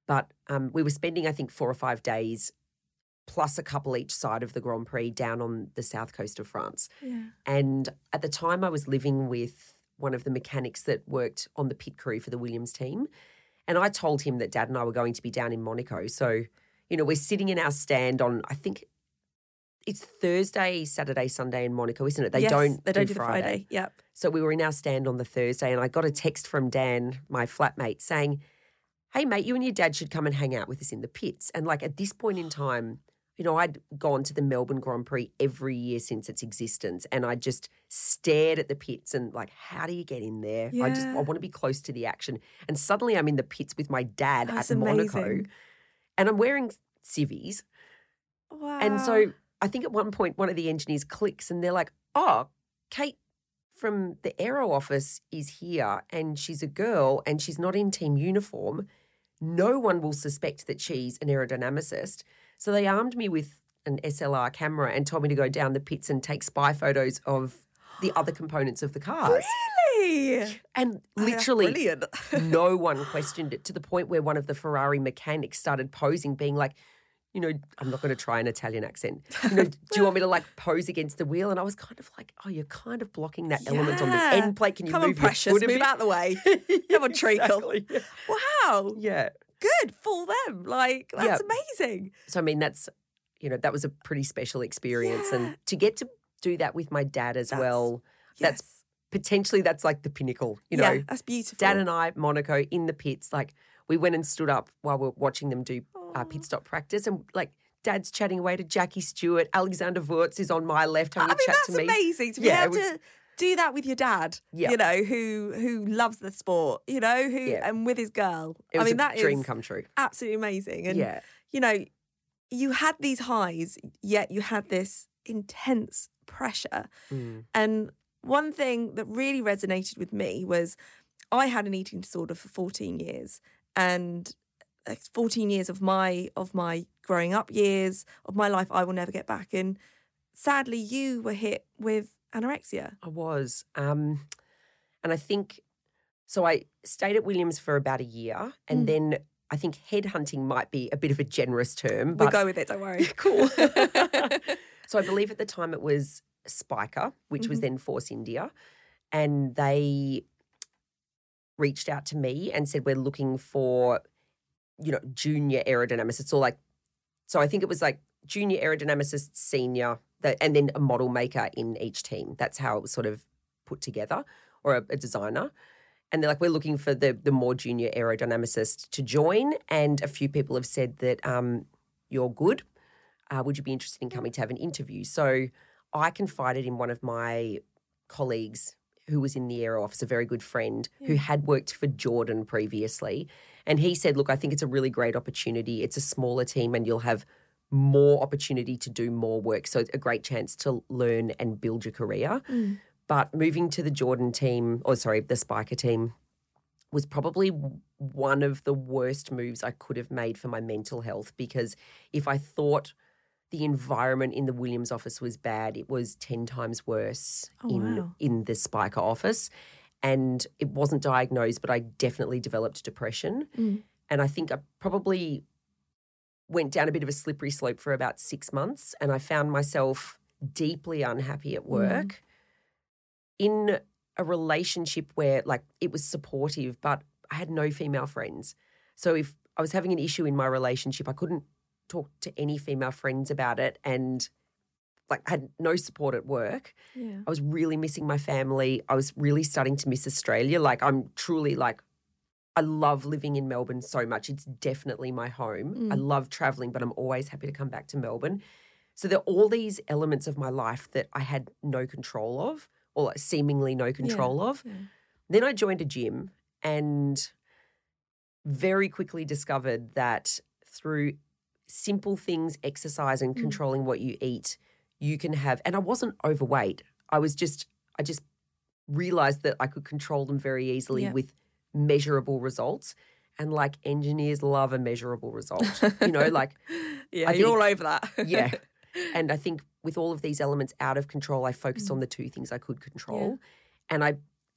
But um, we were spending, I think, four or five days plus a couple each side of the Grand Prix down on the south coast of France. Yeah. And at the time, I was living with one of the mechanics that worked on the pit crew for the Williams team. And I told him that dad and I were going to be down in Monaco. So, you know, we're sitting in our stand on, I think it's Thursday, Saturday, Sunday in Monaco, isn't it? They Yes, don't They don't do do Friday. Friday. Yep. So we were in our stand on the Thursday, and I got a text from Dan, my flatmate, saying, Hey, mate, you and your dad should come and hang out with us in the pits. And like at this point in time, you know, I'd gone to the Melbourne Grand Prix every year since its existence, and I just stared at the pits and like, how do you get in there? I just I want to be close to the action. And suddenly I'm in the pits with my dad That's at Monaco, amazing. And I'm wearing civvies. Wow. And so I think at one point one of the engineers clicks and they're like, "Oh, Kate from the aero office is here and she's a girl and she's not in team uniform. No one will suspect that she's an aerodynamicist." So they armed me with an SLR camera and told me to go down the pits and take spy photos of the other components of the cars. really? And Oh, literally no <laughs> one questioned it to the point where one of the Ferrari mechanics started posing, being like, you know, I'm not going to try an Italian accent. You know, do you want me to like pose against the wheel? And I was kind of like, oh, you're kind of blocking that element on this end plate. Can you Come move on, precious, move bit? out the way. <laughs> Come on, treacle. Exactly, Wow. yeah. Good for them. Like that's Yeah. amazing. So I mean, that's you know, that was a pretty special experience, Yeah. and to get to do that with my dad as That's- well, that's Yes. Potentially that's like the pinnacle. You know. yeah, that's beautiful. Dad and I, Monaco, in the pits, like we went and stood up while we are watching them do uh, pit stop practice, and like Dad's chatting away to Jackie Stewart. Alexander Wurz is on my left having I a mean, chat that's to me. amazing to be Yeah, able was- to do that with your dad. Yeah. You know, who who loves the sport. You know, who Yeah. and with his girl. It I mean, a that is dream come true. absolutely amazing. And Yeah. you know, you had these highs, yet you had this intense pressure. Mm. And one thing that really resonated with me was I had an eating disorder for 14 years and 14 years of my of my growing up years of my life I will never get back and sadly you were hit with anorexia. I was. Um, and I think, so I stayed at Williams for about a year. And Mm. then I think headhunting might be a bit of a generous term. We'll But go with it, don't worry. <laughs> cool. <laughs> so I believe at the time it was Spyker, which was Mhm. then Force India. And they reached out to me and said, We're looking for, you know, junior aerodynamicists It's all like, so I think it was like junior aerodynamicist, senior, the, and then a model maker in each team. That's how it was sort of put together, or a, a designer. And they're like, we're looking for the the more junior aerodynamicist to join. And a few people have said that um, you're good. Uh, would you be interested in coming to have an interview? So I confided in one of my colleagues who was in the aero office, a very good friend who had worked for Jordan previously. And he said, Look, I think it's a really great opportunity. It's a smaller team and you'll have more opportunity to do more work. So it's a great chance to learn and build your career. Mm. But moving to the Jordan team, or sorry, the Spyker team, was probably one of the worst moves I could have made for my mental health because if I thought the environment in the Williams office was bad, it was 10 times worse Oh, in wow. in the Spyker office. And it wasn't diagnosed, but I definitely developed depression. Mm. And I think I probably went down a bit of a slippery slope for about six months. And I found myself deeply unhappy Mm. at work in a relationship where, like, it was supportive, but I had no female friends. So if I was having an issue in my relationship, I couldn't talk to any female friends about it. And like, I had no support at work. Yeah. I was really missing my family. I was really starting to miss Australia. Like I'm truly like I love living in Melbourne so much. It's definitely my home. I Mm. love traveling, but I'm always happy to come back to Melbourne. So there are all these elements of my life that I had no control of or like seemingly no control of. yeah. Then I joined a gym and very quickly discovered that through simple things, exercise and Mm. controlling what you eat, you can have and I wasn't overweight. I was just I just realized that I could control them very easily Yeah. with measurable results. And like engineers love a measurable result. you know, like <laughs> Yeah, I you're think- all over that. yeah. <laughs> And I think with all of these elements out of control, I focused on the two things I could control. And I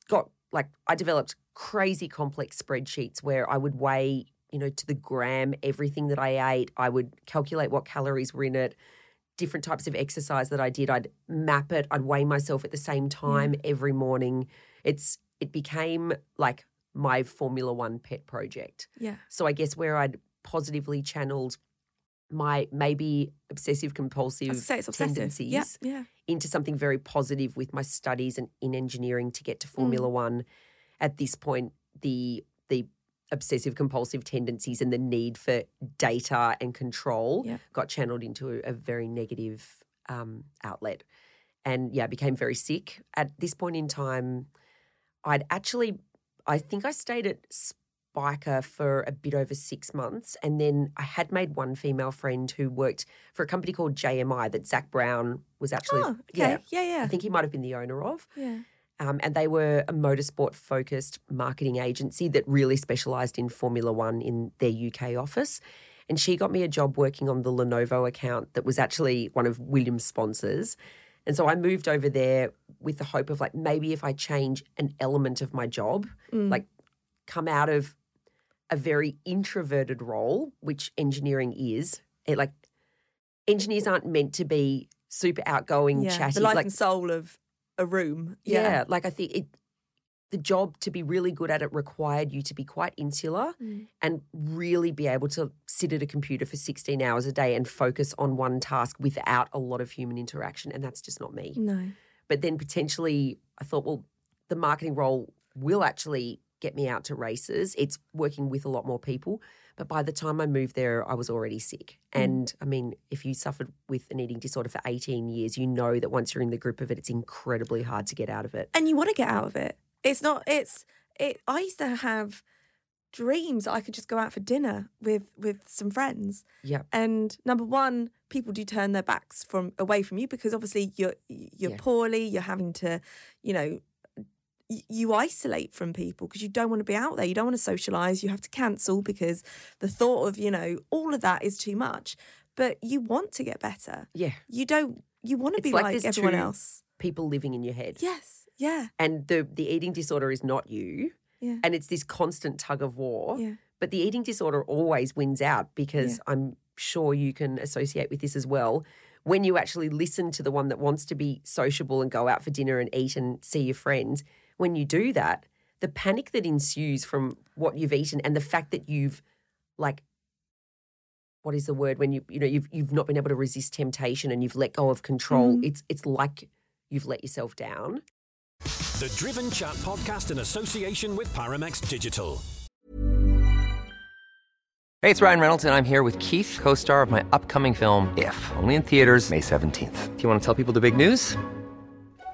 got like, I developed crazy complex spreadsheets where I would weigh, you know, to the gram everything that I ate. I would calculate what calories were in it, different types of exercise that I did. I'd map it, I'd weigh myself at the same time every morning. It's, it became like my Formula One pet project. yeah. So I guess where I'd positively channeled my maybe obsessive compulsive say tendencies Yeah, yeah. into something very positive with my studies and in engineering to get to Mm. Formula One. At this point, the the obsessive compulsive tendencies and the need for data and control Yeah. got channeled into a, a very negative um, outlet. And yeah, I became very sick. At this point in time, I'd actually, I think I stayed at Spyker for a bit over six months. And then I had made one female friend who worked for a company called JMI that Zak Brown was actually, Oh, okay. yeah, Yeah, yeah. I think he might have been the owner of. yeah. Um, and they were a motorsport focused marketing agency that really specialised in Formula One in their UK office. And she got me a job working on the Lenovo account that was actually one of Williams' sponsors. And so I moved over there with the hope of like maybe if I change an element of my job, Mm. like come out of a very introverted role, which engineering is. It like engineers aren't meant to be super outgoing, yeah. chatty. The life like, and soul of a room. yeah. like I think it the job to be really good at it required you to be quite insular Mm. and really be able to sit at a computer for 16 hours a day and focus on one task without a lot of human interaction and that's just not me. No. But then potentially I thought well the marketing role will actually get me out to races. It's working with a lot more people. But by the time I moved there, I was already sick. Mm. And I mean, if you suffered with an eating disorder for 18 years, you know that once you're in the grip of it, it's incredibly hard to get out of it. and you want to get out of it. It's not. It's it. I used to have dreams that I could just go out for dinner with with some friends. Yeah. And number one, people do turn their backs from away from you because obviously you're you're Yeah. poorly. You're having to, you know, you isolate from people because you don't want to be out there. You don't want to socialize. You have to cancel because the thought of you know all of that is too much. But you want to get better. Yeah. You don't. You want to It's be like like, everyone else. People living in your head. Yes. Yeah. And the, the eating disorder is not you. Yeah. And it's this constant tug of war. Yeah. But the eating disorder always wins out because I'm sure you can associate with this as well. When you actually listen to the one that wants to be sociable and go out for dinner and eat and see your friends, when you do that, the panic that ensues from what you've eaten and the fact that you've like what is the word when you you know you've you've not been able to resist temptation and you've let go of control mm-hmm. it's it's like you've let yourself down The Driven Chat podcast in association with Paramex Digital. Hey, it's Ryan Reynolds, and I'm here with Keith, co star of my upcoming film, If, only in theaters, May 17th. Do you want to tell people the big news?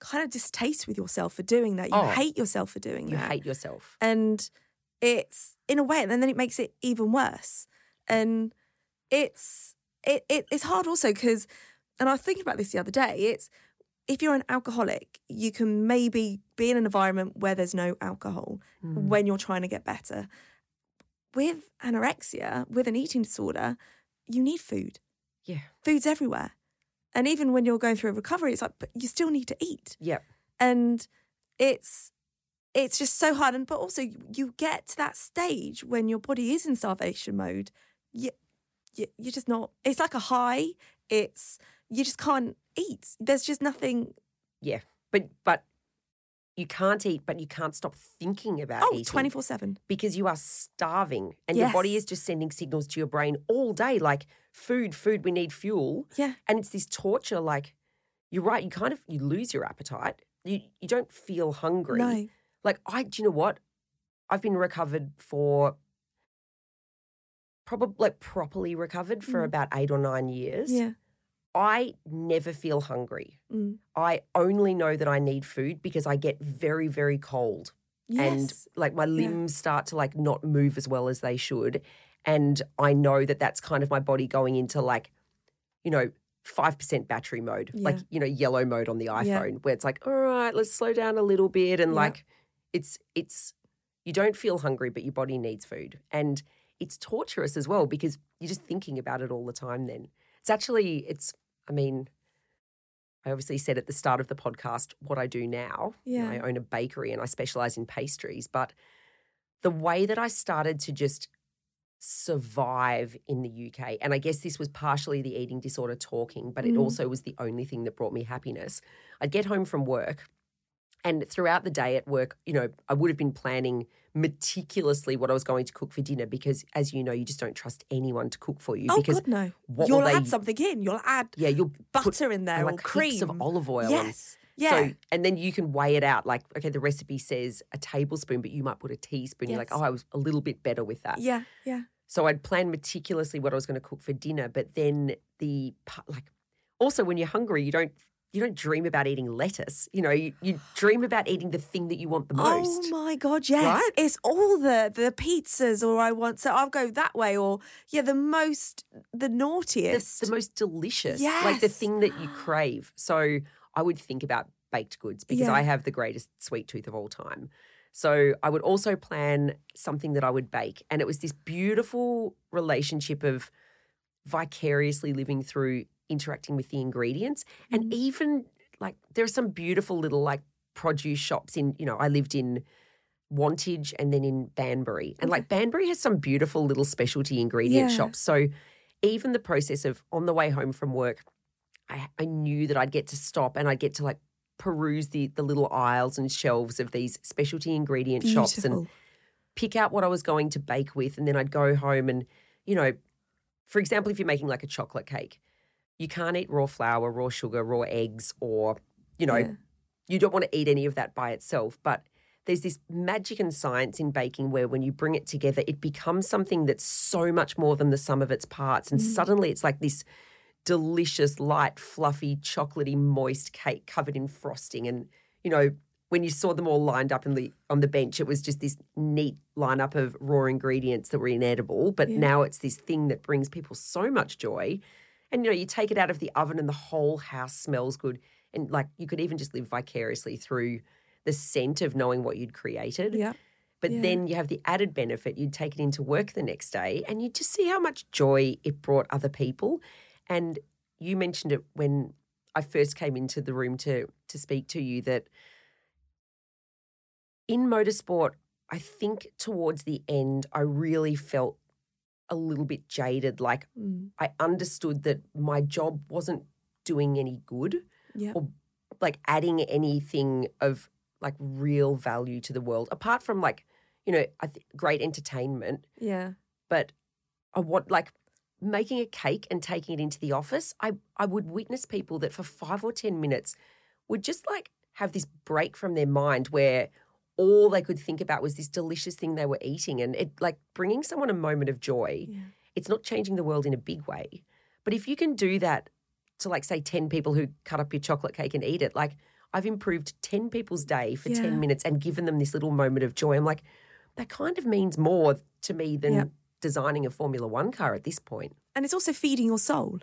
kind of distaste with yourself for doing that. You Oh. hate yourself for doing you that. You hate yourself and it's in a way, and then it makes it even worse. And it's it, it it's hard also because, and I was thinking about this the other day. It's if you're an alcoholic, you can maybe be in an environment where there's no alcohol mm. when you're trying to get better. With anorexia, with an eating disorder, you need food. yeah Food's everywhere. And even when you're going through a recovery, it's like, but you still need to eat. Yeah. And it's it's just so hard. And but also you get to that stage when your body is in starvation mode. You, you you're just not it's like a high. It's you just can't eat. There's just nothing yeah but but you can't eat but you can't stop thinking about oh, eating 24 7. because you are starving and your body is just sending signals to your brain all day like food food we need fuel Yeah. and it's this torture like you're right you kind of you lose your appetite you you don't feel hungry No. like i do you know what i've been recovered for probably like properly recovered for Mm. about eight or nine years Yeah. i never feel hungry Mm. i only know that i need food because i get very very cold and like my limbs start to like not move as well as they should and i know that that's kind of my body going into like you know 5% battery mode like you know yellow mode on the iphone Yeah. where it's like all right let's slow down a little bit and Yeah. like it's it's you don't feel hungry but your body needs food and it's torturous as well because you're just thinking about it all the time then it's actually it's i mean I obviously said at the start of the podcast what I do now. You know, Yeah. I own a bakery and I specialize in pastries. But the way that I started to just survive in the UK, and I guess this was partially the eating disorder talking, but it Mm. also was the only thing that brought me happiness. I'd get home from work. And throughout the day at work, you know, I would have been planning meticulously what I was going to cook for dinner because, as you know, you just don't trust anyone to cook for you. Oh, because God, no. You'll will they- add something in. You'll add Yeah, you'll butter in there and, or like cream. of olive oil. and- Yes. Yeah. So, and then you can weigh it out. Like, okay, the recipe says a tablespoon, but you might put a teaspoon. You're like, oh, I was a little bit better with that. yeah. Yeah. So I'd plan meticulously what I was going to cook for dinner, but then the like, also when you're hungry, you don't you don't dream about eating lettuce. You know, you, you dream about eating the thing that you want the oh most. Oh my god, yes. Right? It's all the the pizzas or I want so I'll go that way or yeah, the most the the, naughtiest. the most delicious, like the thing that you crave. So I would think about baked goods because Yeah. I have the greatest sweet tooth of all time. So I would also plan something that I would bake. And it was this beautiful relationship of vicariously living through interacting with the ingredients. And mm-hmm. even like there are some beautiful little like produce shops in, you know, I lived in Wantage and then in Banbury. And like Banbury has some beautiful little specialty ingredient Yeah. shops. So even the process of on the way home from work, I, I knew that I'd get to stop and I'd get to like peruse the the little aisles and shelves of these specialty ingredient shops and pick out what I was going to bake with. And then I'd go home and, you know, for example, if you're making like a chocolate cake, you can't eat raw flour, raw sugar, raw eggs, or, you know, Yeah. you don't want to eat any of that by itself. But there's this magic and science in baking where when you bring it together, it becomes something that's so much more than the sum of its parts. And mm. suddenly it's like this delicious, light, fluffy, chocolatey, moist cake covered in frosting. And, you know, when you saw them all lined up in the on the bench, it was just this neat lineup of raw ingredients that were inedible. But now it's this thing that brings people so much joy. And you know, you take it out of the oven and the whole house smells good. And like you could even just live vicariously through the scent of knowing what you'd created. Yeah. But Yeah. then you have the added benefit you'd take it into work the next day and you just see how much joy it brought other people. And you mentioned it when I first came into the room to to speak to you that in motorsport, I think towards the end, I really felt a little bit jaded. Like Mm. I understood that my job wasn't doing any good Yeah. or like adding anything of like real value to the world apart from like you know th- great entertainment Yeah. but I want like making a cake and taking it into the office I I would witness people that for 5 or 10 minutes would just like have this break from their mind where all they could think about was this delicious thing they were eating and it like bringing someone a moment of joy Yeah. it's not changing the world in a big way but if you can do that to like say 10 people who cut up your chocolate cake and eat it like i've improved 10 people's day for Yeah. 10 minutes and given them this little moment of joy i'm like that kind of means more to me than Yep. Designing a formula 1 car at this point And it's also feeding your soul.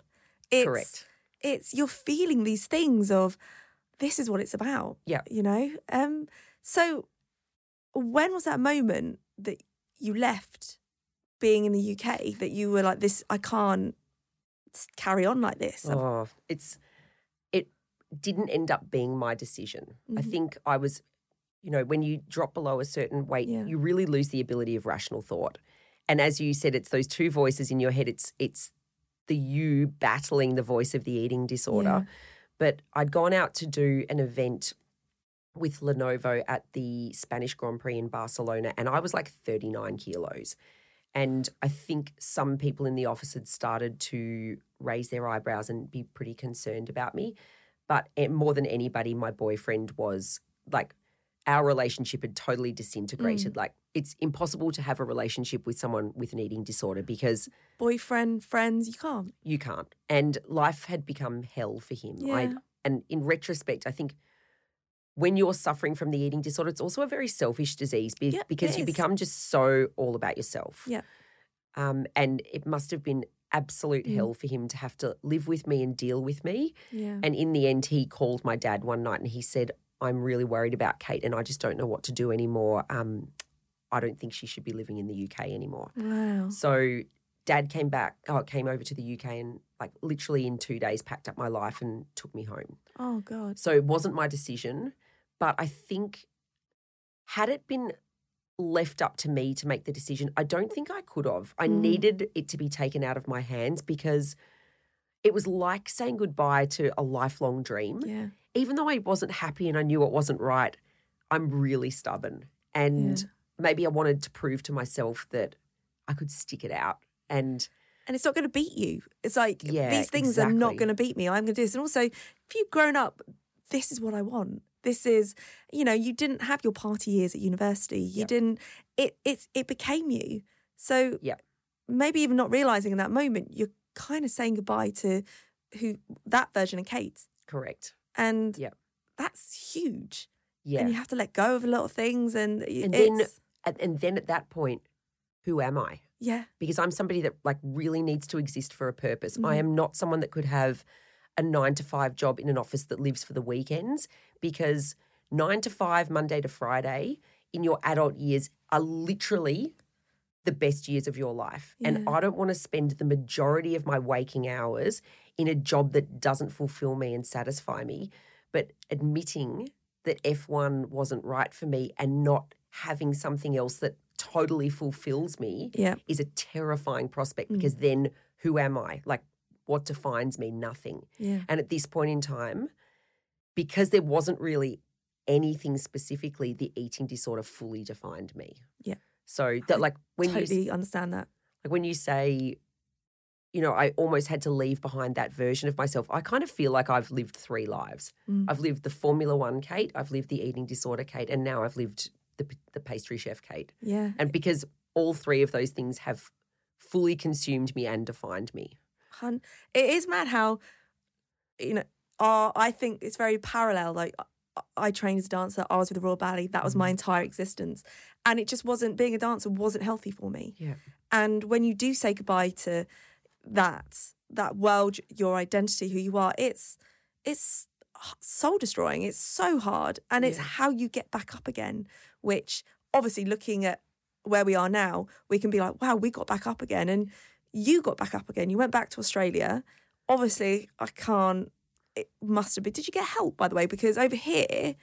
It's, Correct. It's you're feeling these things of this is what it's about. Yeah. You know? Um so when was that moment that you left being in the UK that you were like this I can't carry on like this. Oh, it's it didn't end up being my decision. I Mhm. think I was, you know, when you drop below a certain weight, Yeah. you really lose the ability of rational thought. And as you said, it's those two voices in your head. It's it's the you battling the voice of the eating disorder. But I'd gone out to do an event with Lenovo at the Spanish Grand Prix in Barcelona, and I was like 39 kilos. And I think some people in the office had started to raise their eyebrows and be pretty concerned about me. But more than anybody, my boyfriend was like, our relationship had totally disintegrated. Mm. Like, it's impossible to have a relationship with someone with an eating disorder because Boyfriend, friends, you can't. you can't. And life had become hell for him. I, Yeah. and in retrospect, I think when you're suffering from the eating disorder, it's also a very selfish disease be- Yeah, because you is. become just so all about yourself. Yeah. Um, and it must have been absolute Mm. hell for him to have to live with me and deal with me. Yeah. And in the end, he called my dad one night and he said, I'm really worried about Kate and I just don't know what to do anymore. Um, I don't think she should be living in the UK anymore. wow. So dad came back, oh, came over to the UK and like literally in two days packed up my life and took me home. Oh God. So it wasn't my decision, but I think had it been left up to me to make the decision, I don't think I could have. I Mm. needed it to be taken out of my hands because it was like saying goodbye to a lifelong dream. Yeah. Even though I wasn't happy and I knew it wasn't right, I'm really stubborn. And Yeah. Maybe I wanted to prove to myself that I could stick it out. And and it's not going to beat you. It's like Yeah, these things are not going to beat me. I'm going to do this. And also, if you've grown up, this is what I want. This is, you know, you didn't have your party years at university. You Yep. didn't. It it it became you. So Yeah. maybe even not realizing in that moment, you're kind of saying goodbye to who that version of Kate. correct. And yeah, that's huge. Yeah. And you have to let go of a lot of things. And, and it's, then and, and then at that point, who am I? yeah. Because I'm somebody that like really needs to exist for a purpose. Mm-hmm. I am not someone that could have a nine to five job in an office that lives for the weekends because nine to five, Monday to Friday, in your adult years are literally the best years of your life. And I don't want to spend the majority of my waking hours in a job that doesn't fulfill me and satisfy me. But admitting that F1 wasn't right for me and not having something else that totally fulfills me Yeah. is a terrifying prospect Mm. because then who am I? Like, what defines me? Nothing. Yeah. And at this point in time, because there wasn't really anything specifically, the eating disorder fully defined me. Yeah. So that, like, when you understand that. like when you say, you know, I almost had to leave behind that version of myself. I kind of feel like I've lived three lives. Mm. I've lived the Formula One Kate, I've lived the eating disorder Kate, and now I've lived the the pastry chef Kate. Yeah. And because all three of those things have fully consumed me and defined me. Hun- It is mad how, you know, uh, I think it's very parallel. Like, I- trained as a dancer, I was with the Royal Ballet, that was Mm-hmm. my entire existence. And it just wasn't, being a dancer wasn't healthy for me. Yeah. And when you do say goodbye to that, that world, your identity, who you are, it's, it's soul destroying. It's so hard. And it's Yeah. how you get back up again, which obviously looking at where we are now, we can be like, wow, we got back up again. And you got back up again. You went back to Australia. Obviously, I can't, it must have been. Did you get help, by the way? Because over here,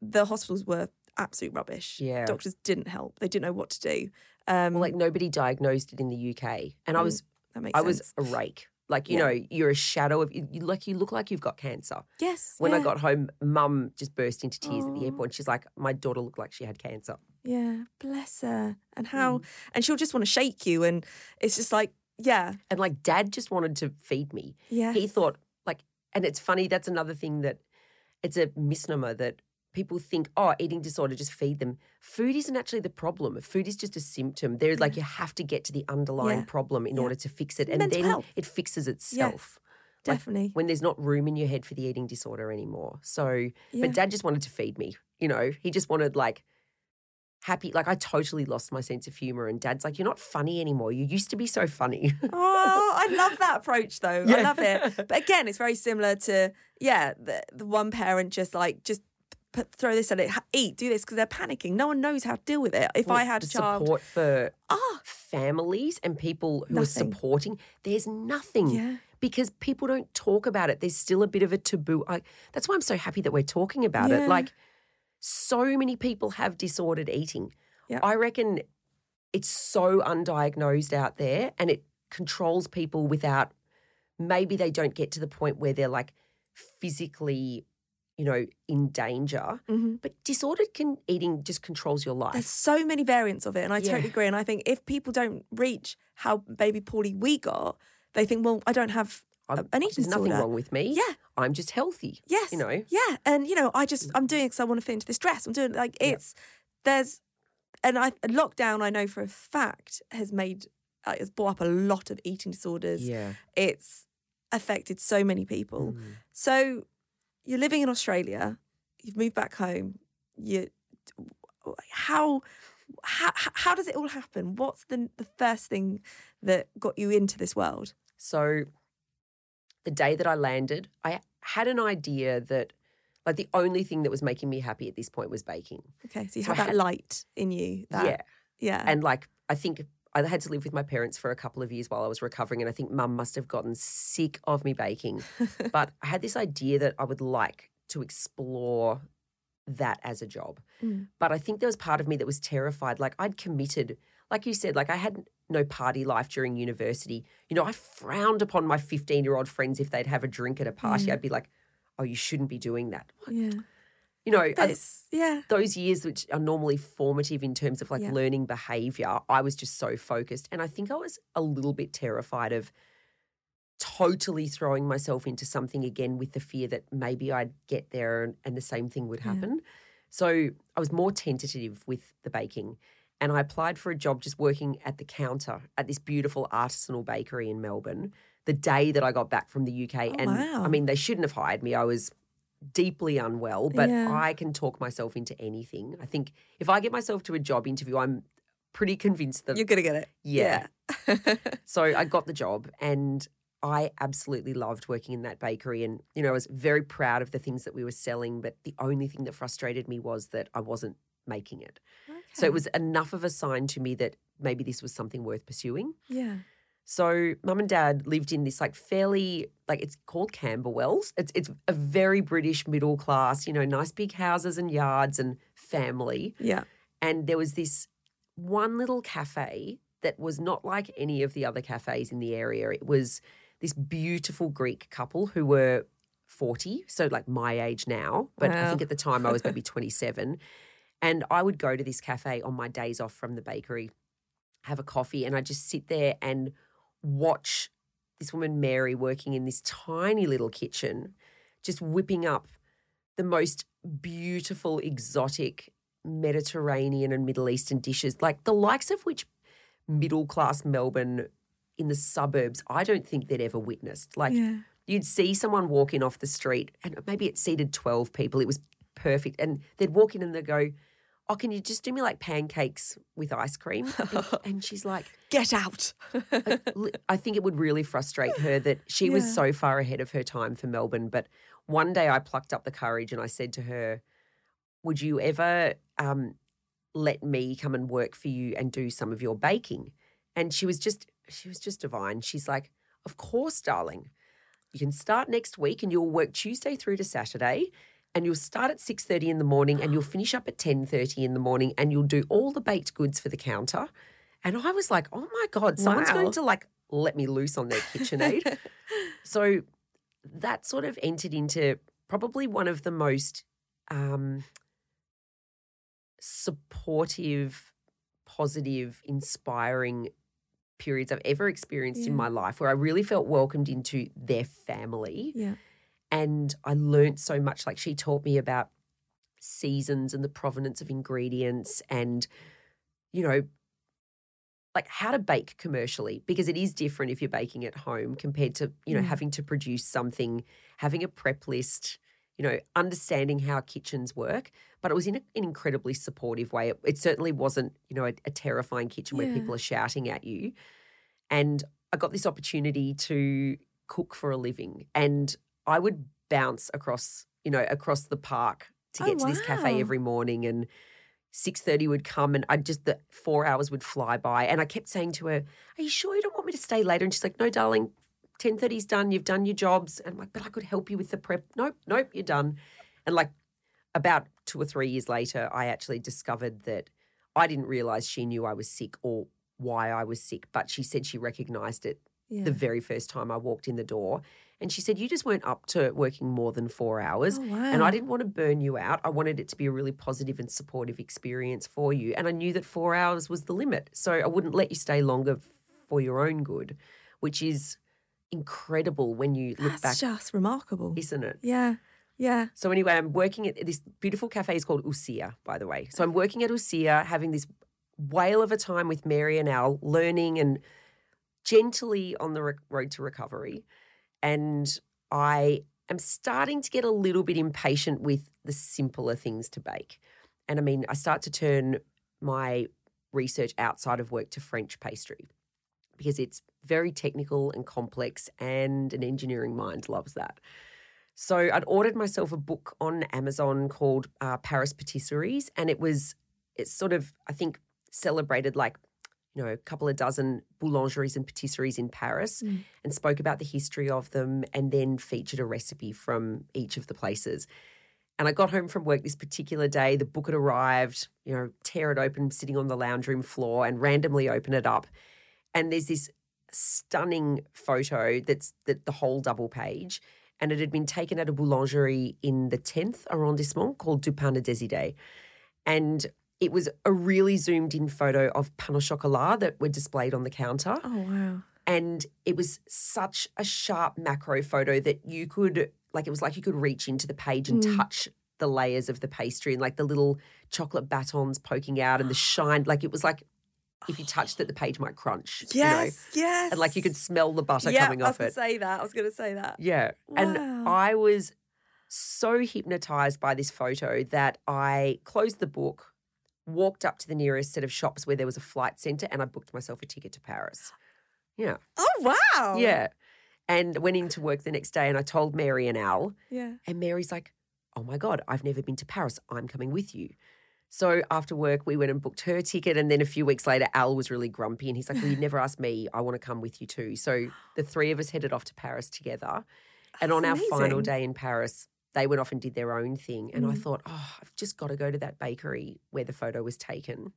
the hospitals were absolute rubbish. Yeah. Doctors didn't help. They didn't know what to do. Um, Well, like nobody diagnosed it in the UK, and I Mm, was that makes I sense. was a rake. Like you Yeah. know, you're a shadow of you. Like you look like you've got cancer. yes. When I got home, Mum just burst into tears at the airport. She's like, "My daughter looked like she had cancer." Yeah, bless her. And how, Mm. and she'll just want to shake you. And it's just like, yeah, And like, Dad just wanted to feed me. yeah. He thought like, and it's funny. That's another thing that it's a misnomer that people think, oh, eating disorder, just feed them. Food isn't actually the problem. Food is just a symptom. There's like you have to get to the underlying Yeah. problem in Yeah. order to fix it, and Mental then health. it fixes itself. Like, Definitely. when there's not room in your head for the eating disorder anymore. So, Yeah. but dad just wanted to feed me, you know, he just wanted like happy. Like I totally lost my sense of humor. And dad's like, you're not funny anymore. You used to be so funny. oh, I <laughs> love that approach though. I love it. But <laughs> again, it's very similar to yeah, the, the one parent just like just put, throw this at it, eat, do this because they're panicking. No one knows how to deal with it. If I had a child, support for ah, families and people who are supporting, there's nothing. Yeah. Because people don't talk about it. There's still a bit of a taboo. I, that's why I'm so happy that we're talking about Yeah. it. Like, so many people have disordered eating. Yeah. I reckon it's so undiagnosed out there and it controls people without maybe they don't get to the point where they're like physically, you know, in danger. Mhm. But disordered can eating just controls your life. There's so many variants of it, and I Yeah. totally agree. And I think if people don't reach how baby Paulie we got, they think, well, I don't have I'm- an eating There's nothing wrong with me. Yeah. I'm just healthy. Yes. You know? Yeah. And you know, I just I'm doing it because I want to fit into this dress. I'm doing like it's there's and I lockdown I know for a fact has made uh, has brought up a lot of eating disorders. Yeah. It's affected so many people. Mm. So you're living in Australia, you've moved back home, you how how how does it all happen? What's the the first thing that got you into this world? So the day that I landed, I had an idea that like the only thing that was making me happy at this point was baking. Okay, so you So have I that had- light in you. That, yeah. yeah, And like I think I had to live with my parents for a couple of years while I was recovering and I think mum must have gotten sick of me baking. <laughs> but I had this idea that I would like to explore that as a job. Mm. But I think there was part of me that was terrified. Like I'd committed, like you said, like I had no party life during university. You know, I frowned upon my 15 year old friends if they'd have a drink at a party. Yeah. I'd be like, oh, you shouldn't be doing that. yeah. You know, it's, yeah. those years which are normally formative in terms of like Yeah. learning behavior, I was just so focused. And I think I was a little bit terrified of totally throwing myself into something again with the fear that maybe I'd get there and, and the same thing would Yeah. happen. So I was more tentative with the baking. And I applied for a job just working at the counter at this beautiful artisanal bakery in Melbourne the day that I got back from the UK. Oh, and wow. I mean, they shouldn't have hired me. I was deeply unwell, but Yeah. I can talk myself into anything. I think if I get myself to a job interview, I'm pretty convinced that You're gonna get it. Yeah. <laughs> so I got the job and I absolutely loved working in that bakery. And, you know, I was very proud of the things that we were selling. But the only thing that frustrated me was that I wasn't making it. So it was enough of a sign to me that maybe this was something worth pursuing. Yeah. So mum and dad lived in this like fairly like it's called Camberwells. It's it's a very British middle class, you know, nice big houses and yards and family. Yeah. And there was this one little cafe that was not like any of the other cafes in the area. It was this beautiful Greek couple who were 40, so like my age now, but I think at the time I was maybe <laughs> 27. And I would go to this cafe on my days off from the bakery, have a coffee, and I just sit there and watch this woman, Mary, working in this tiny little kitchen, just whipping up the most beautiful, exotic Mediterranean and Middle Eastern dishes, like the likes of which middle class Melbourne in the suburbs, I don't think they'd ever witnessed. Like, Yeah. you'd see someone walk in off the street and maybe it seated 12 people. It was perfect. And they'd walk in and they'd go, Oh, can you just do me like pancakes with ice cream? And, <laughs> and she's like, Get out. <laughs> li- I think it would really frustrate her that she was so far ahead of her time for Melbourne. But one day I plucked up the courage and I said to her, Would you ever um, let me come and work for you and do some of your baking? And she was just, she was just divine. She's like, Of course, darling. You can start next week and you'll work Tuesday through to Saturday. And you'll start at 6.30 in the morning and you'll finish up at 10.30 in the morning and you'll do all the baked goods for the counter. And I was like, oh my God, someone's Wow. going to like let me loose on their KitchenAid. <laughs> so that sort of entered into probably one of the most um, supportive, positive, inspiring periods I've ever experienced in my life where I really felt welcomed into their family. Yeah. And I learnt so much. Like she taught me about seasons and the provenance of ingredients and, you know, like how to bake commercially because it is different if you're baking at home compared to, you know, Mm. having to produce something, having a prep list, you know, understanding how kitchens work. But it was in a, an incredibly supportive way. It, it certainly wasn't, you know, a, a terrifying kitchen where people are shouting at you. And I got this opportunity to cook for a living. And I would bounce across, you know, across the park to Oh, get to this cafe every morning and 6.30 would come and I just the four hours would fly by and I kept saying to her, Are you sure you don't want me to stay later? And she's like, No, darling, 10.30's done, you've done your jobs. And I'm like, but I could help you with the prep. Nope, nope, you're done. And like about two or three years later, I actually discovered that I didn't realize she knew I was sick or why I was sick, but she said she recognized it Yeah. the very first time I walked in the door. And she said, You just weren't up to working more than four hours. Oh, And. I didn't want to burn you out. I wanted it to be a really positive and supportive experience for you. And I knew that four hours was the limit. So I wouldn't let you stay longer for your own good, which is incredible when you look That's back, just remarkable. isn't it? Yeah. Yeah. So anyway, I'm working at this beautiful cafe is called Usia, by the way. So I'm working at Usia, having this whale of a time with Mary and Al, learning and gently on the re- road to recovery. And I am starting to get a little bit impatient with the simpler things to bake. And I mean, I start to turn my research outside of work to French pastry because it's very technical and complex, and an engineering mind loves that. So I'd ordered myself a book on Amazon called uh, Paris Patisseries, and it was it's sort of I think celebrated like you know a couple of dozen boulangeries and patisseries in Paris, Mm. and spoke about the history of them, and then featured a recipe from each of the places. And I got home from work this particular day. The book had arrived. You know, tear it open, sitting on the lounge room floor, and randomly open it up, and there's this stunning photo that's that the whole double page and it had been taken at a boulangerie in the 10th arrondissement called Du Pain et des Idées. And it was a really zoomed in photo of pain au chocolat that were displayed on the counter. Oh wow. And it was such a sharp macro photo that you could, like, it was like you could reach into the page and Mm. touch the layers of the pastry and like the little chocolate batons poking out and the <gasps> shine. Like, it was like if you touched it, the page might crunch. you know? Yes. yes. And like you could smell the butter yeah, coming I was gonna say that. I was gonna say that. Yeah. And I was so hypnotized by this photo that I closed the book, walked up to the nearest set of shops where there was a flight center, and I booked myself a ticket to Paris. Yeah. Oh wow. Yeah. And went into work the next day and I told Mary and Al, Yeah. and Mary's like, oh my God, I've never been to Paris. I'm coming with you. So after work, we went and booked her ticket. And then a few weeks later, Al was really grumpy and he's like, well, you never asked me. I want to come with you too. So the three of us headed off to Paris together. <gasps> And on our final day in Paris, they went off and did their own thing. And I mm. thought, oh, I've just got to go to that bakery where the photo was taken.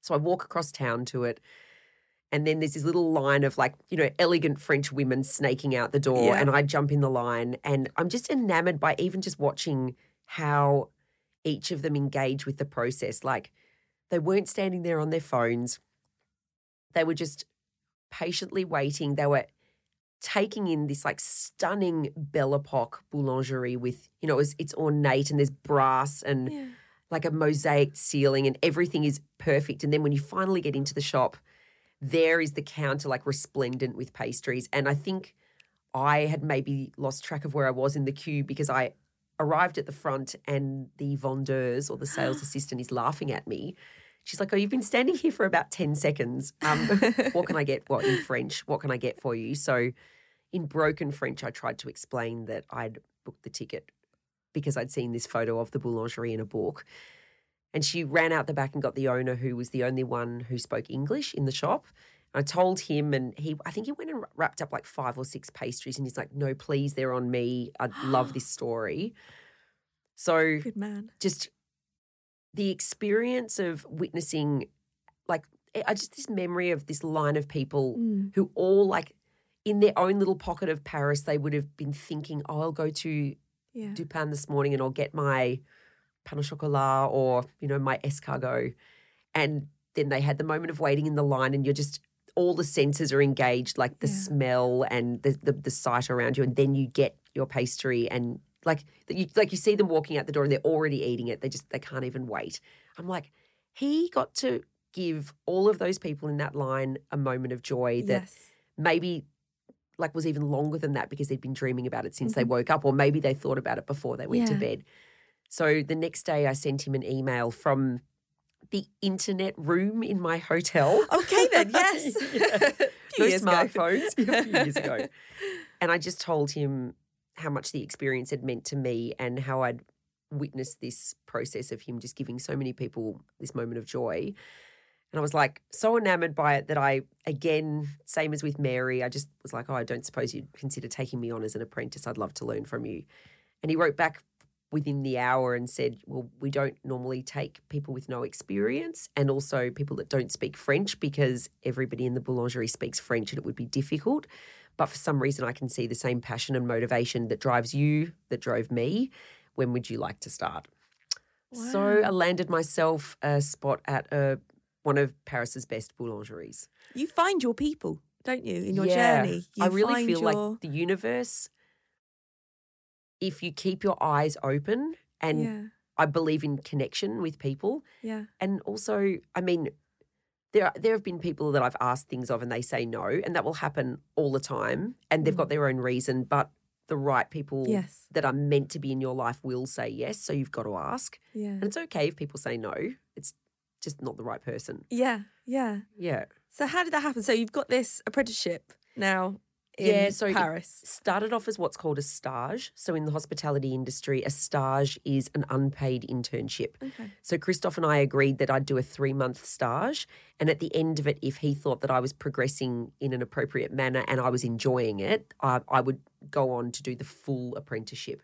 So I walk across town to it. And then there's this little line of like, you know, elegant French women snaking out the door. Yeah. And I jump in the line. And I'm just enamored by even just watching how each of them engage with the process. Like they weren't standing there on their phones, they were just patiently waiting. They were taking in this like stunning Belle Epoque boulangerie with, you know, it was, it's ornate and there's brass and Yeah. like a mosaic ceiling and everything is perfect. And then when you finally get into the shop, there is the counter like resplendent with pastries. And I think I had maybe lost track of where I was in the queue because I arrived at the front and the vendeurs or the sales <gasps> assistant is laughing at me. She's like, Oh, you've been standing here for about 10 seconds. Um, <laughs> what can I get? What in French? What can I get for you? So, in broken French, I tried to explain that I'd booked the ticket because I'd seen this photo of the boulangerie in a book. And she ran out the back and got the owner, who was the only one who spoke English in the shop. I told him, and he, I think he went and wrapped up like five or six pastries, and he's like, "No, please, they're on me. I love <gasps> this story." So Good man. just the experience of witnessing like I- I just this memory of this line of people Mm. who all like in their own little pocket of Paris they would have been thinking oh I'll go to Yeah. Du Pain this morning and I'll get my pain au chocolat or you know my escargot and then they had the moment of waiting in the line and you're just all the senses are engaged like the Yeah. smell and the, the the sight around you and then you get your pastry and like you like you see them walking out the door and they're already eating it they just they can't even wait i'm like he got to give all of those people in that line a moment of joy that yes. maybe like was even longer than that because they'd been dreaming about it since they Mhm. woke up or maybe they thought about it before they went to bed so the next day i sent him an email from the internet room in my hotel Okay then, <laughs> yes. <laughs> Yeah. No ago. smartphones <laughs> a few years ago and i just told him how much the experience had meant to me and how i'd witnessed this process of him just giving so many people this moment of joy and I was like so enamored by it that I, again, same as with Mary, I just was like, oh, I don't suppose you'd consider taking me on as an apprentice. I'd love to learn from you. And he wrote back within the hour and said, well, we don't normally take people with no experience and also people that don't speak French because everybody in the boulangerie speaks French and it would be difficult. But for some reason, I can see the same passion and motivation that drives you, that drove me. When would you like to start? So I landed myself a spot at a one of Paris's best boulangeries. You find your people, don't you, in your Yeah. journey? You I really feel your... like the universe, if you keep your eyes open, and yeah, I believe in connection with people, yeah, and also, I mean, there are, there have been people that I've asked things of and they say no, and that will happen all the time, and they've got their own reason, but the right people Mm. Yes. that are meant to be in your life will say yes, so you've got to ask. yeah, And it's okay if people say no. It's just not the right person. yeah, yeah. Yeah. So how did that happen? So you've got this apprenticeship now Yeah, so Paris. Started off as what's called a stage. So in the hospitality industry, a stage is an unpaid internship. Okay. So Christophe and I agreed that I'd do a three month stage. And at the end of it, if he thought that I was progressing in an appropriate manner and I was enjoying it, I, I would go on to do the full apprenticeship.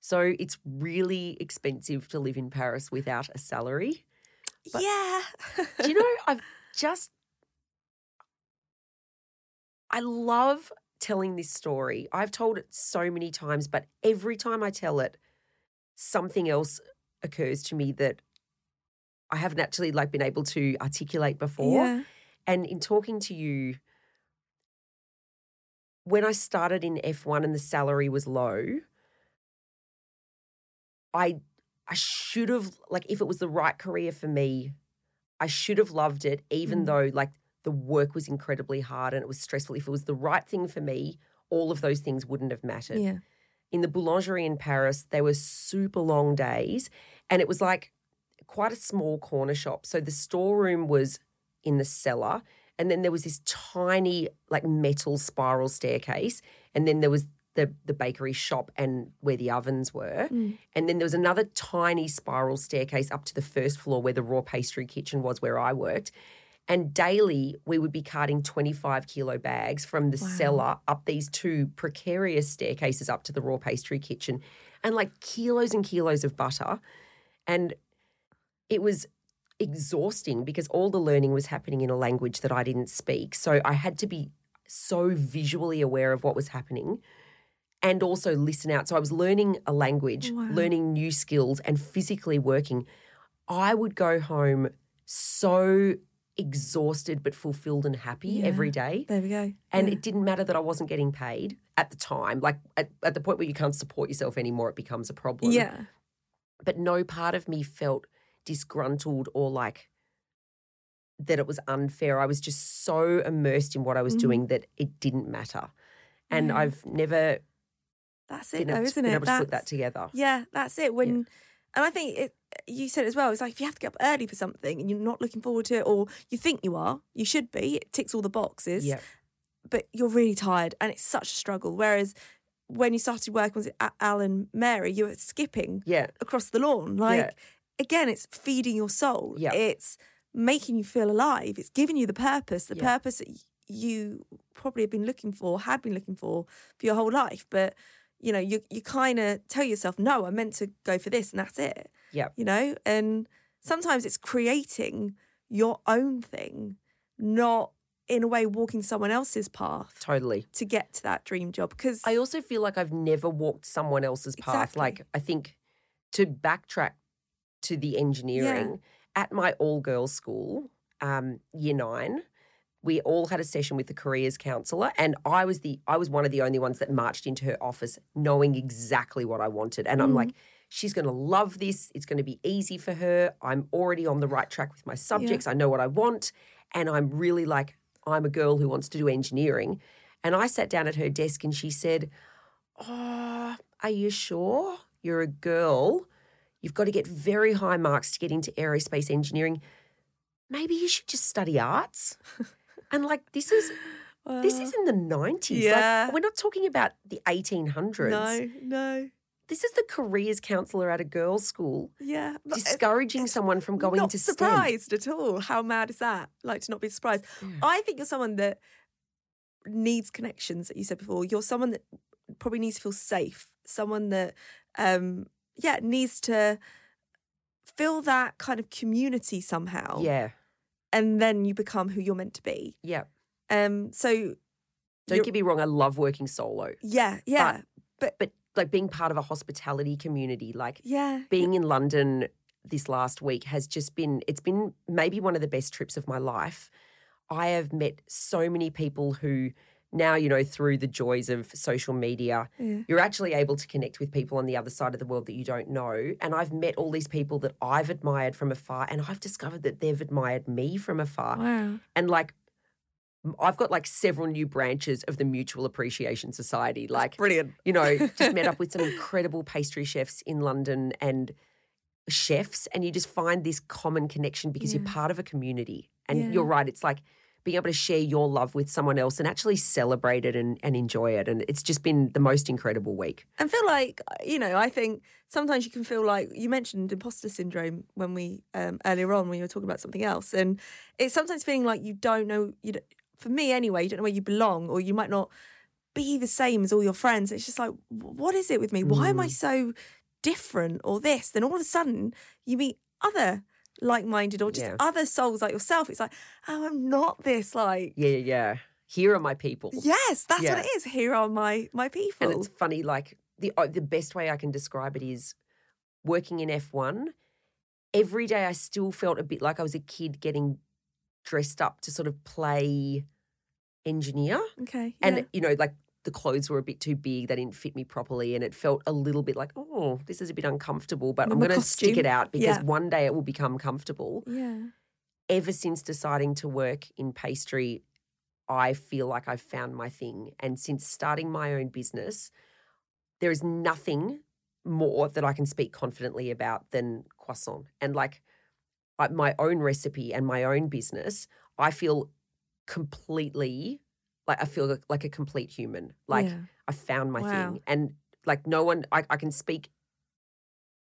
So it's really expensive to live in Paris without a salary. But- yeah. Do you know, <laughs> I've just, I love telling this story. I've told it so many times, but every time I tell it, something else occurs to me that I haven't actually like been able to articulate before. Yeah. And in talking to you, when I started in F1 and the salary was low, I I should have like if it was the right career for me, I should have loved it even Mm. though like the work was incredibly hard and it was stressful. If it was the right thing for me, all of those things wouldn't have mattered. Yeah. in the boulangerie in Paris, they were super long days. And it was like quite a small corner shop. So the storeroom was in the cellar. And then there was this tiny, like metal spiral staircase. And then there was the, the bakery shop and where the ovens were. Mm. And then there was another tiny spiral staircase up to the first floor where the raw pastry kitchen was where I worked. And daily, we would be carting 25 kilo bags from the cellar up these two precarious staircases up to the raw pastry kitchen and like kilos and kilos of butter. And it was exhausting because all the learning was happening in a language that I didn't speak. So I had to be so visually aware of what was happening and also listen out. So I was learning a language, learning new skills, and physically working. I would go home so exhausted but fulfilled and happy every day. There we go. And Yeah. it didn't matter that I wasn't getting paid at the time. Like at, at the point where you can't support yourself anymore, it becomes a problem. yeah. But no part of me felt disgruntled or like that it was unfair. I was just so immersed in what I was mm-hmm. doing that it didn't matter. And. Yeah. I've never That's it, been though, able, isn't been it? able to put that together. Yeah, that's it. When and I think it you said it as well, it's like if you have to get up early for something and you're not looking forward to it or you think you are, you should be, it ticks all the boxes. Yeah. But you're really tired and it's such a struggle. Whereas when you started working with Al and Mary, you were skipping Yeah. across the lawn. Like Yeah. again, it's feeding your soul. Yeah. It's making you feel alive. It's giving you the purpose, the Yeah. purpose that you probably have been looking for, had been looking for for your whole life. But you know, you you kind of tell yourself, no, I'm meant to go for this, and that's it. Yeah. You know, and sometimes it's creating your own thing, not in a way walking someone else's path Totally. to get to that dream job. Because I also feel like I've never walked someone else's path. Exactly. Like, I think to backtrack to the engineering, at my all girls school, um, year nine, we all had a session with the careers counselor and I was the I was one of the only ones that marched into her office knowing exactly what I wanted. And I'm mm-hmm. like she's going to love this. It's going to be easy for her. I'm already on the right track with my subjects. I know what I want. And I'm really like I'm a girl who wants to do engineering. And I sat down at her desk and she said oh are you sure you're a girl? You've got to get very high marks to get into aerospace engineering. Maybe you should just study arts <laughs> and like this is this is in the 90s. Yeah. Like, we're not talking about the 1800s. no, no, This is the careers counselor at a girls' school yeah, it- discouraging someone from going not to STEM. surprised at all. How mad is that? Like to not be surprised. I think you're someone that needs connections. That you said before. You're someone that probably needs to feel safe. Someone that, um, yeah, needs to feel that kind of community somehow. Yeah, and then you become who you're meant to be. yeah. Um, so Don't get me wrong, I love working solo. yeah, yeah, but, But like being part of a hospitality community, like yeah, being in London this last week has just been it's been maybe one of the best trips of my life. I have met so many people who now, you know, through the joys of social media, Yeah. you're actually able to connect with people on the other side of the world that you don't know. And I've met all these people that I've admired from afar, and I've discovered that they've admired me from afar. wow. And like, I've got like several new branches of the Mutual Appreciation Society. Like, Brilliant. you know, just met up <laughs> with some incredible pastry chefs in London and chefs, and you just find this common connection because you're part of a community. And Yeah. you're right, it's like being able to share your love with someone else and actually celebrate it and, and enjoy it. And it's just been the most incredible week. and feel like you know i think sometimes you can feel like you mentioned imposter syndrome when we um, earlier on when you were talking about something else and it's sometimes feeling like you don't know you don't, for me anyway you don't know where you belong or you might not be the same as all your friends it's just like what is it with me why am i Mm. so different or this then all of a sudden you meet other like-minded or just Yeah. other souls like yourself it's like oh i'm not this like Yeah, yeah, yeah. Here are my people. yes that's Yeah. what it is here are my my people And it's funny, like the oh, the best way I can describe it is working in F one. Every day, I still felt a bit like I was a kid getting dressed up to sort of play engineer, okay and you know, like the clothes were a bit too big; they didn't fit me properly, and it felt a little bit like, oh, this is a bit uncomfortable. But I'm going to stick it out because Yeah. one day it will become comfortable. yeah Ever since deciding to work in pastry, I feel like I've found my thing. And since starting my own business, there is nothing more that I can speak confidently about than croissant. And like I- my own recipe and my own business, I feel completely like I feel like a complete human. Like Yeah. I found my Wow. thing. And like no one I, I can speak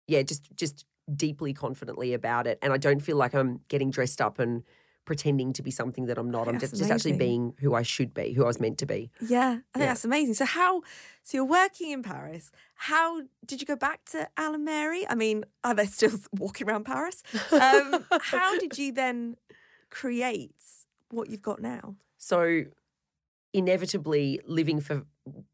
yeah, just just deeply confidently about it. And I don't feel like I'm getting dressed up and pretending to be something that I'm not. I'm just, just actually being who I should be, who I was meant to be. Yeah, I think Yeah. that's amazing. So how? So you're working in Paris. How did you go back to Alan Mary? I mean, are they still <laughs> walking around Paris? Um, how did <laughs> you then create what you've got now? So inevitably living for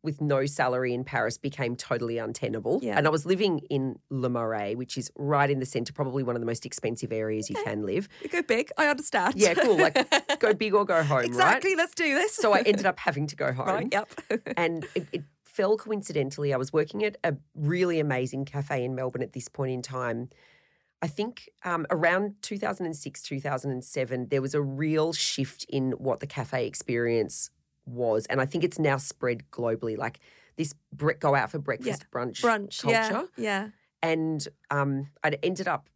with no salary in Paris became totally untenable. Yeah. And I was living in Le Marais, which is right in the centre, probably one of the most expensive areas you can live. You go big. I understand. Yeah, cool. Like go <laughs> big or go home, exactly. right? Let's do this. So I ended up having to go home. right. Yep. <laughs> and it, it fell coincidentally. I was working at a really amazing cafe in Melbourne at this point in time. I think um, around 2006, 2007, there was a real shift in what the cafe experience was. And I think it's now spread globally. Like this bre- go out for breakfast brunch, Brunch. culture. Yeah. Yeah. And um, I'd ended up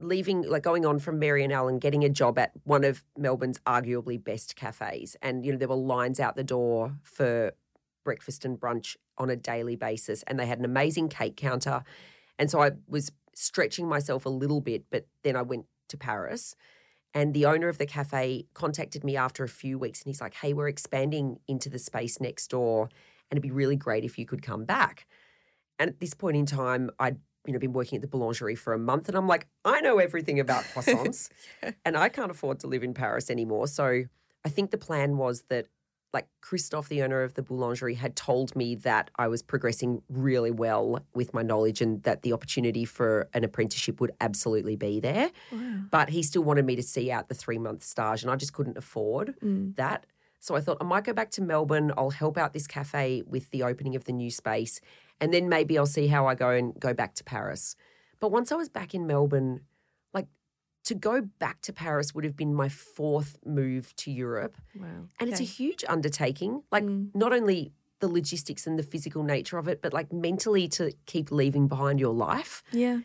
leaving, like going on from Mary and Allen, getting a job at one of Melbourne's arguably best cafes. And, you know, there were lines out the door for breakfast and brunch on a daily basis. And they had an amazing cake counter. And so I was stretching myself a little bit, but then I went to Paris. And the owner of the cafe contacted me after a few weeks and he's like, hey, we're expanding into the space next door. And it'd be really great if you could come back. And at this point in time, I'd you know been working at the boulangerie for a month, and I'm like, I know everything about <laughs> croissants, and I can't afford to live in Paris anymore. So I think the plan was that, like Christophe, the owner of the boulangerie, had told me that I was progressing really well with my knowledge, and that the opportunity for an apprenticeship would absolutely be there. But he still wanted me to see out the three month stage, and I just couldn't afford mm. that. So I thought I might go back to Melbourne. I'll help out this cafe with the opening of the new space. And then maybe I'll see how I go and go back to Paris. But once I was back in Melbourne, like to go back to Paris would have been my fourth move to Europe. Wow. And it's a huge undertaking. Like mm. not only the logistics and the physical nature of it, but like mentally to keep leaving behind your life. Yeah.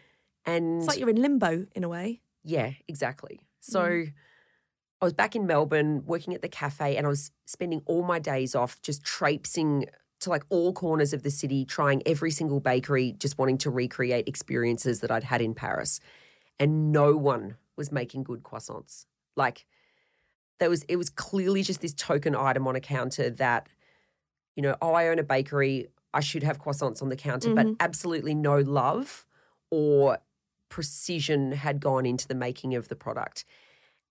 And It's like you're in limbo in a way. yeah, exactly. So mm. I was back in Melbourne working at the cafe and I was spending all my days off just traipsing to like all corners of the city, trying every single bakery, just wanting to recreate experiences that I'd had in Paris. And no one was making good croissants. Like there was it was clearly just this token item on a counter that, you know, oh, I own a bakery, I should have croissants on the counter, but mm-hmm. absolutely no love or precision had gone into the making of the product.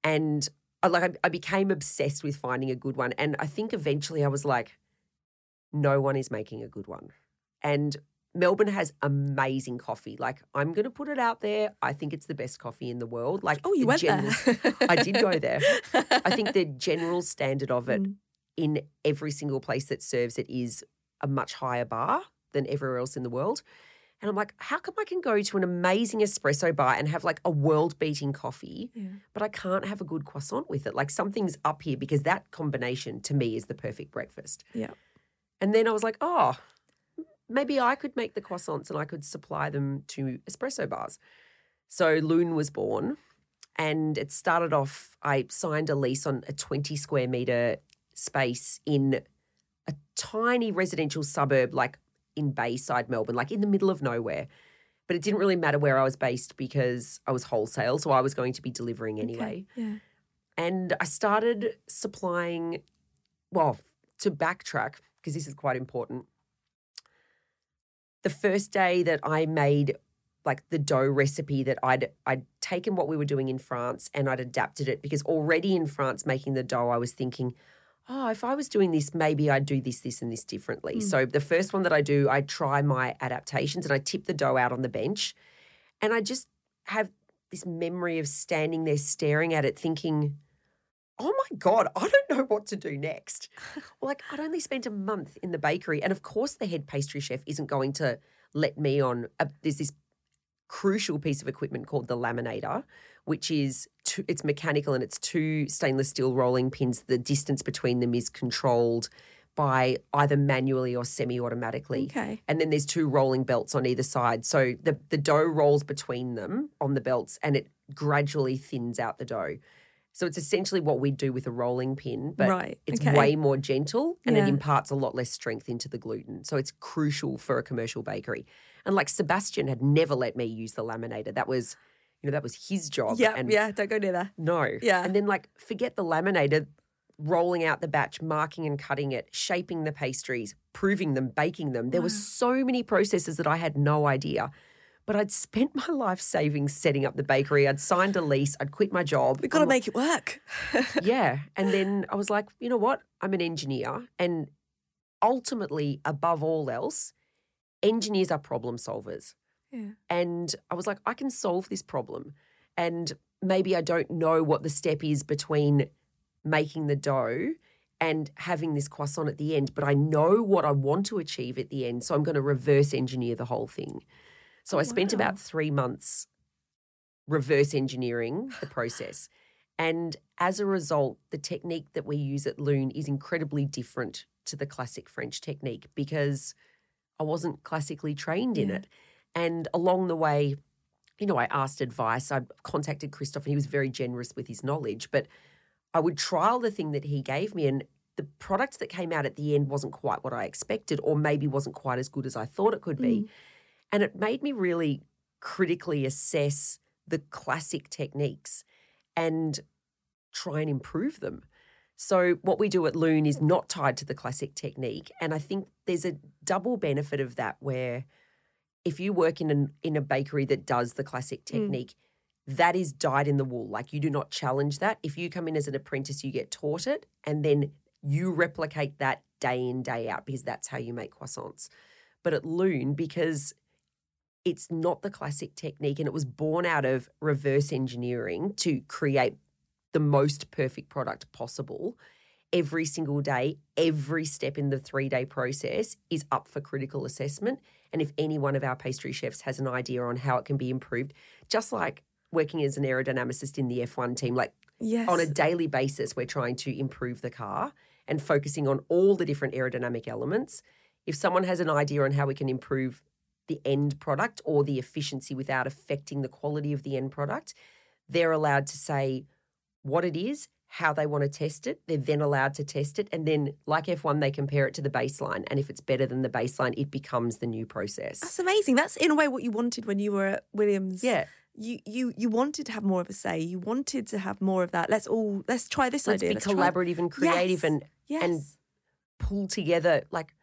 And I like I, I became obsessed with finding a good one. And I think eventually I was like, no one is making a good one. And Melbourne has amazing coffee. Like I'm gonna put it out there. I think it's the best coffee in the world. Like Oh, you the went there. general- I did go there. I think the <laughs> general standard of it Mm. in every single place that serves it is a much higher bar than everywhere else in the world. And I'm like, how come I can go to an amazing espresso bar and have like a world beating coffee, but I can't have a good croissant with it? Like something's up here because that combination to me is the perfect breakfast. Yeah. And then I was like, oh, maybe I could make the croissants and I could supply them to espresso bars. So Lune was born and it started off, I signed a lease on a 20 square meter space in a tiny residential suburb, like in Bayside, Melbourne, like in the middle of nowhere. But it didn't really matter where I was based because I was wholesale. So I was going to be delivering anyway. Yeah. And I started supplying, well, to backtrack, because this is quite important. The first day that I made like the dough recipe that I'd I'd taken what we were doing in France and I'd adapted it because already in France making the dough I was thinking, oh, if I was doing this, maybe I'd do this, this, and this differently. Mm. So the first one that I do, I try my adaptations and I tip the dough out on the bench. And I just have this memory of standing there staring at it, thinking, oh my God, I don't know what to do next. <laughs> like, I'd only spent a month in the bakery. And of course, the head pastry chef isn't going to let me on. A, there's this crucial piece of equipment called the laminator, which is two, it's mechanical and it's two stainless steel rolling pins. The distance between them is controlled by either manually or semi-automatically. Okay. And then there's two rolling belts on either side. So the, the dough rolls between them on the belts and it gradually thins out the dough. So it's essentially what we do with a rolling pin, but Right, it's okay. way more gentle and Yeah. it imparts a lot less strength into the gluten. So it's crucial for a commercial bakery. And like Sebastian had never let me use the laminator. That was, you know, that was his job. Yeah, and yeah. Don't go near that. no. Yeah. And then like forget the laminator, rolling out the batch, marking and cutting it, shaping the pastries, proving them, baking them. There were so many processes that I had no idea. But I'd spent my life savings setting up the bakery. I'd signed a lease. I'd quit my job. We've got to I'm make it work. <laughs> yeah. And then I was like, you know what? I'm an engineer. And ultimately, above all else, engineers are problem solvers. Yeah. And I was like, I can solve this problem. And maybe I don't know what the step is between making the dough and having this croissant at the end, but I know what I want to achieve at the end. So I'm going to reverse engineer the whole thing. So I spent about three months reverse engineering the process. And as a result, the technique that we use at Lune is incredibly different to the classic French technique because I wasn't classically trained in Yeah. it. And along the way, you know, I asked advice. I contacted Christophe and he was very generous with his knowledge, but I would trial the thing that he gave me and the product that came out at the end wasn't quite what I expected or maybe wasn't quite as good as I thought it could be. Mm. And it made me really critically assess the classic techniques and try and improve them. So, what we do at Lune is not tied to the classic technique. And I think there's a double benefit of that where if you work in, an, in a bakery that does the classic mm. technique, that is dyed in the wool. Like you do not challenge that. If you come in as an apprentice, you get taught it and then you replicate that day in, day out because that's how you make croissants. But at Lune, because it's not the classic technique and it was born out of reverse engineering to create the most perfect product possible. Every single day every step in the 3 day process is up for critical assessment. And if any one of our pastry chefs has an idea on how it can be improved just like working as an aerodynamicist in the F1 team like Yes. on a daily basis we're trying to improve the car and focusing on all the different aerodynamic elements. If someone has an idea on how we can improve the end product or the efficiency without affecting the quality of the end product, they're allowed to say what it is, how they want to test it. They're then allowed to test it. And then, like F1, they compare it to the baseline. And if it's better than the baseline, it becomes the new process. That's amazing. That's in a way what you wanted when you were at Williams. Yeah. You you you wanted to have more of a say. You wanted to have more of that. Let's all let's try this Let's idea. be Let's try- collaborative and creative Yes. and yes. and pull together like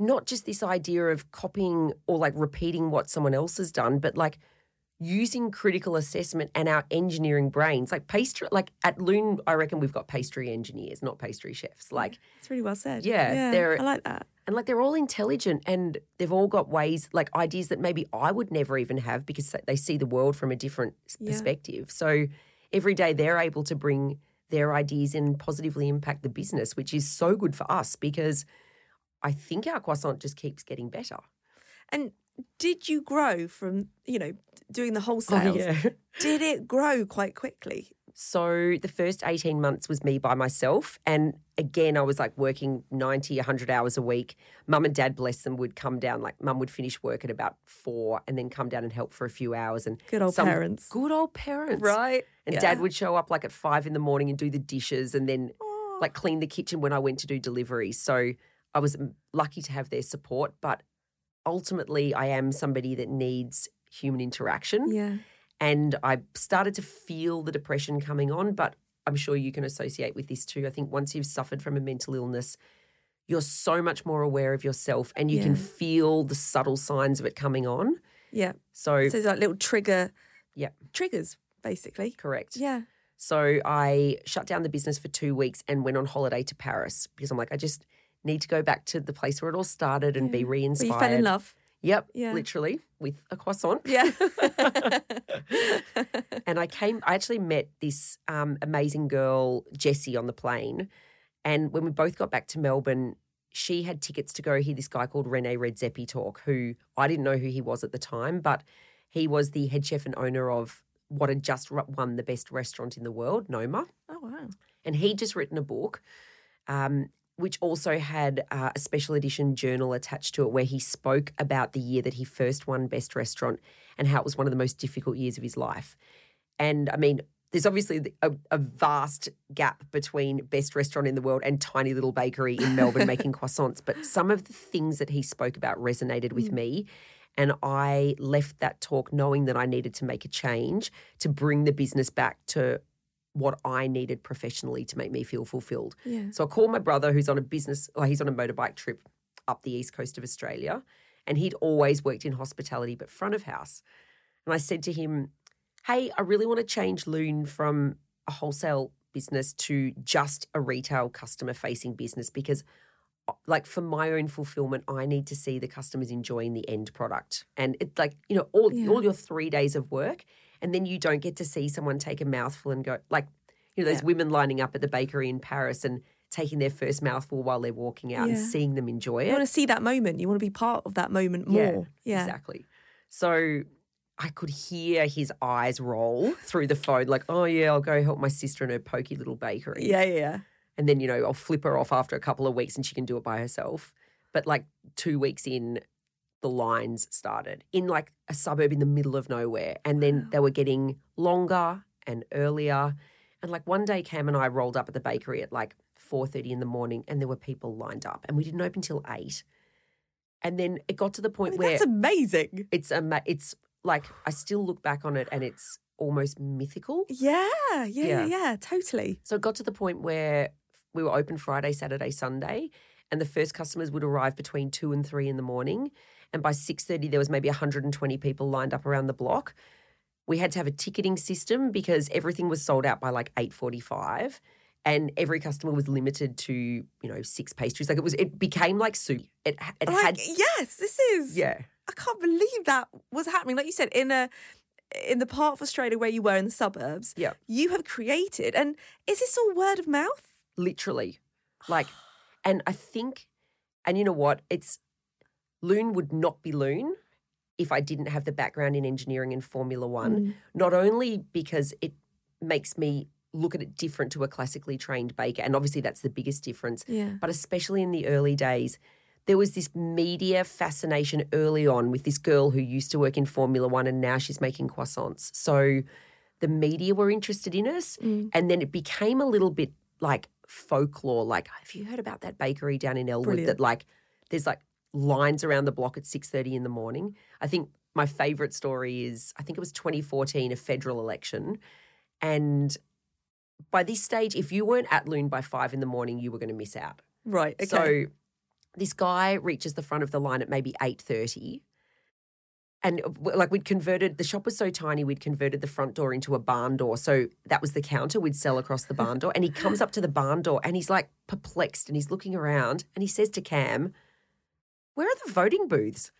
not just this idea of copying or like repeating what someone else has done, but like using critical assessment and our engineering brains. Like pastry, like at Lune, I reckon we've got pastry engineers, not pastry chefs. Like, it's really well said. Yeah, they're- I like that. and like they're all intelligent and they've all got ways, like ideas that maybe I would never even have because they see the world from a different Yeah. perspective. So every day they're able to bring their ideas and positively impact the business, which is so good for us because I think our croissant just keeps getting better. And did you grow from you know doing the oh, wholesales? Oh, yeah. Did it grow quite quickly? So the first 18 months was me by myself. And again, I was like working 90, 100 hours a week. Mum and dad, bless them, would come down. Like mum would finish work at about four and then come down and help for a few hours. And Good old parents. Good old parents. Right. And Yeah. dad would show up like at five in the morning and do the dishes and then like clean the kitchen when I went to do deliveries. So I was lucky to have their support. But ultimately, I am somebody that needs human interaction. Yeah. And I started to feel the depression coming on, but I'm sure you can associate with this too. I think once you've suffered from a mental illness, you're so much more aware of yourself and you can feel the subtle signs of it coming on. Yeah. So, So it's like little trigger yeah, triggers, basically. correct. Yeah. So I shut down the business for two weeks and went on holiday to Paris because I'm like, I just need to go back to the place where it all started and be Where re-inspired. you fell in love. Yep, Yeah. literally with a croissant. Yeah. <laughs> and I came, I actually met this um, amazing girl, Jessie, on the plane. And when we both got back to Melbourne, she had tickets to go hear this guy called Rene Redzepi talk, who I didn't know who he was at the time, but he was the head chef and owner of what had just won the best restaurant in the world, Noma. oh wow. And he'd just written a book, um, which also had uh, a special edition journal attached to it where he spoke about the year that he first won Best Restaurant and how it was one of the most difficult years of his life. And I mean, there's obviously a, a vast gap between best restaurant in the world and tiny little bakery in Melbourne <laughs> making croissants. But some of the things that he spoke about resonated with me. And I left that talk knowing that I needed to make a change to bring the business back to what I needed professionally to make me feel fulfilled. Yeah. So I called my brother, who's on a business, like he's on a motorbike trip up the east coast of Australia, and he'd always worked in hospitality, but front of house. And I said to him, Hey, I really want to change Lune from a wholesale business to just a retail customer facing business because uh, like for my own fulfillment i need to see the customers enjoying the end product and it's like you know all, Yeah. all your three days of work and then you don't get to see someone take a mouthful and go like you know those Yeah. women lining up at the bakery in paris and taking their first mouthful while they're walking out and seeing them enjoy it. You want to see that moment. You want to be part of that moment Yeah, more. Yeah. exactly so i could hear his eyes roll through the phone like oh yeah i'll go help my sister in her pokey little bakery Yeah, yeah, yeah. and then you know I'll flip her off after a couple of weeks and she can do it by herself. But like two weeks in, the lines started in like a suburb in the middle of nowhere, and then they were getting longer and earlier. And like one day, Cam and I rolled up at the bakery at like four thirty in the morning, and there were people lined up, and we didn't open till eight. And then it got to the I point mean, where that's amazing. it's a it's like I still look back on it, and it's almost mythical. Yeah, yeah, yeah, Yeah. yeah, totally. So it got to the point where we were open Friday, Saturday, Sunday, and the first customers would arrive between two and three in the morning. And by six thirty, there was maybe 120 people lined up around the block. We had to have a ticketing system because everything was sold out by like 8:45, and every customer was limited to you know six pastries. Like it was, it became like soup. It it Like, had yes, this is. yeah. I can't believe that was happening. Like you said, in a in the part of Australia where you were in the suburbs, Yeah. you have created. And is this all word of mouth? literally like and i think and you know what it's lune would not be lune if i didn't have the background in engineering and formula one mm. not only because it makes me look at it different to a classically trained baker and obviously that's the biggest difference Yeah. but especially in the early days there was this media fascination early on with this girl who used to work in Formula One and now she's making croissants. So the media were interested in us. Mm. And then it became a little bit like folklore. Like, have you heard about that bakery down in Elwood Brilliant. that like there's like lines around the block at 6.30 in the morning? I think my favorite story is I think it was 2014, a federal election. And by this stage, if you weren't at Lune by five in the morning, you were going to miss out. Right. Okay. So this guy reaches the front of the line at maybe 8.30 and uh, like we'd converted the shop was so tiny we'd converted the front door into a barn door so that was the counter we'd sell across the barn door and he comes up to the barn door and he's like perplexed and he's looking around and he says to cam where are the voting booths?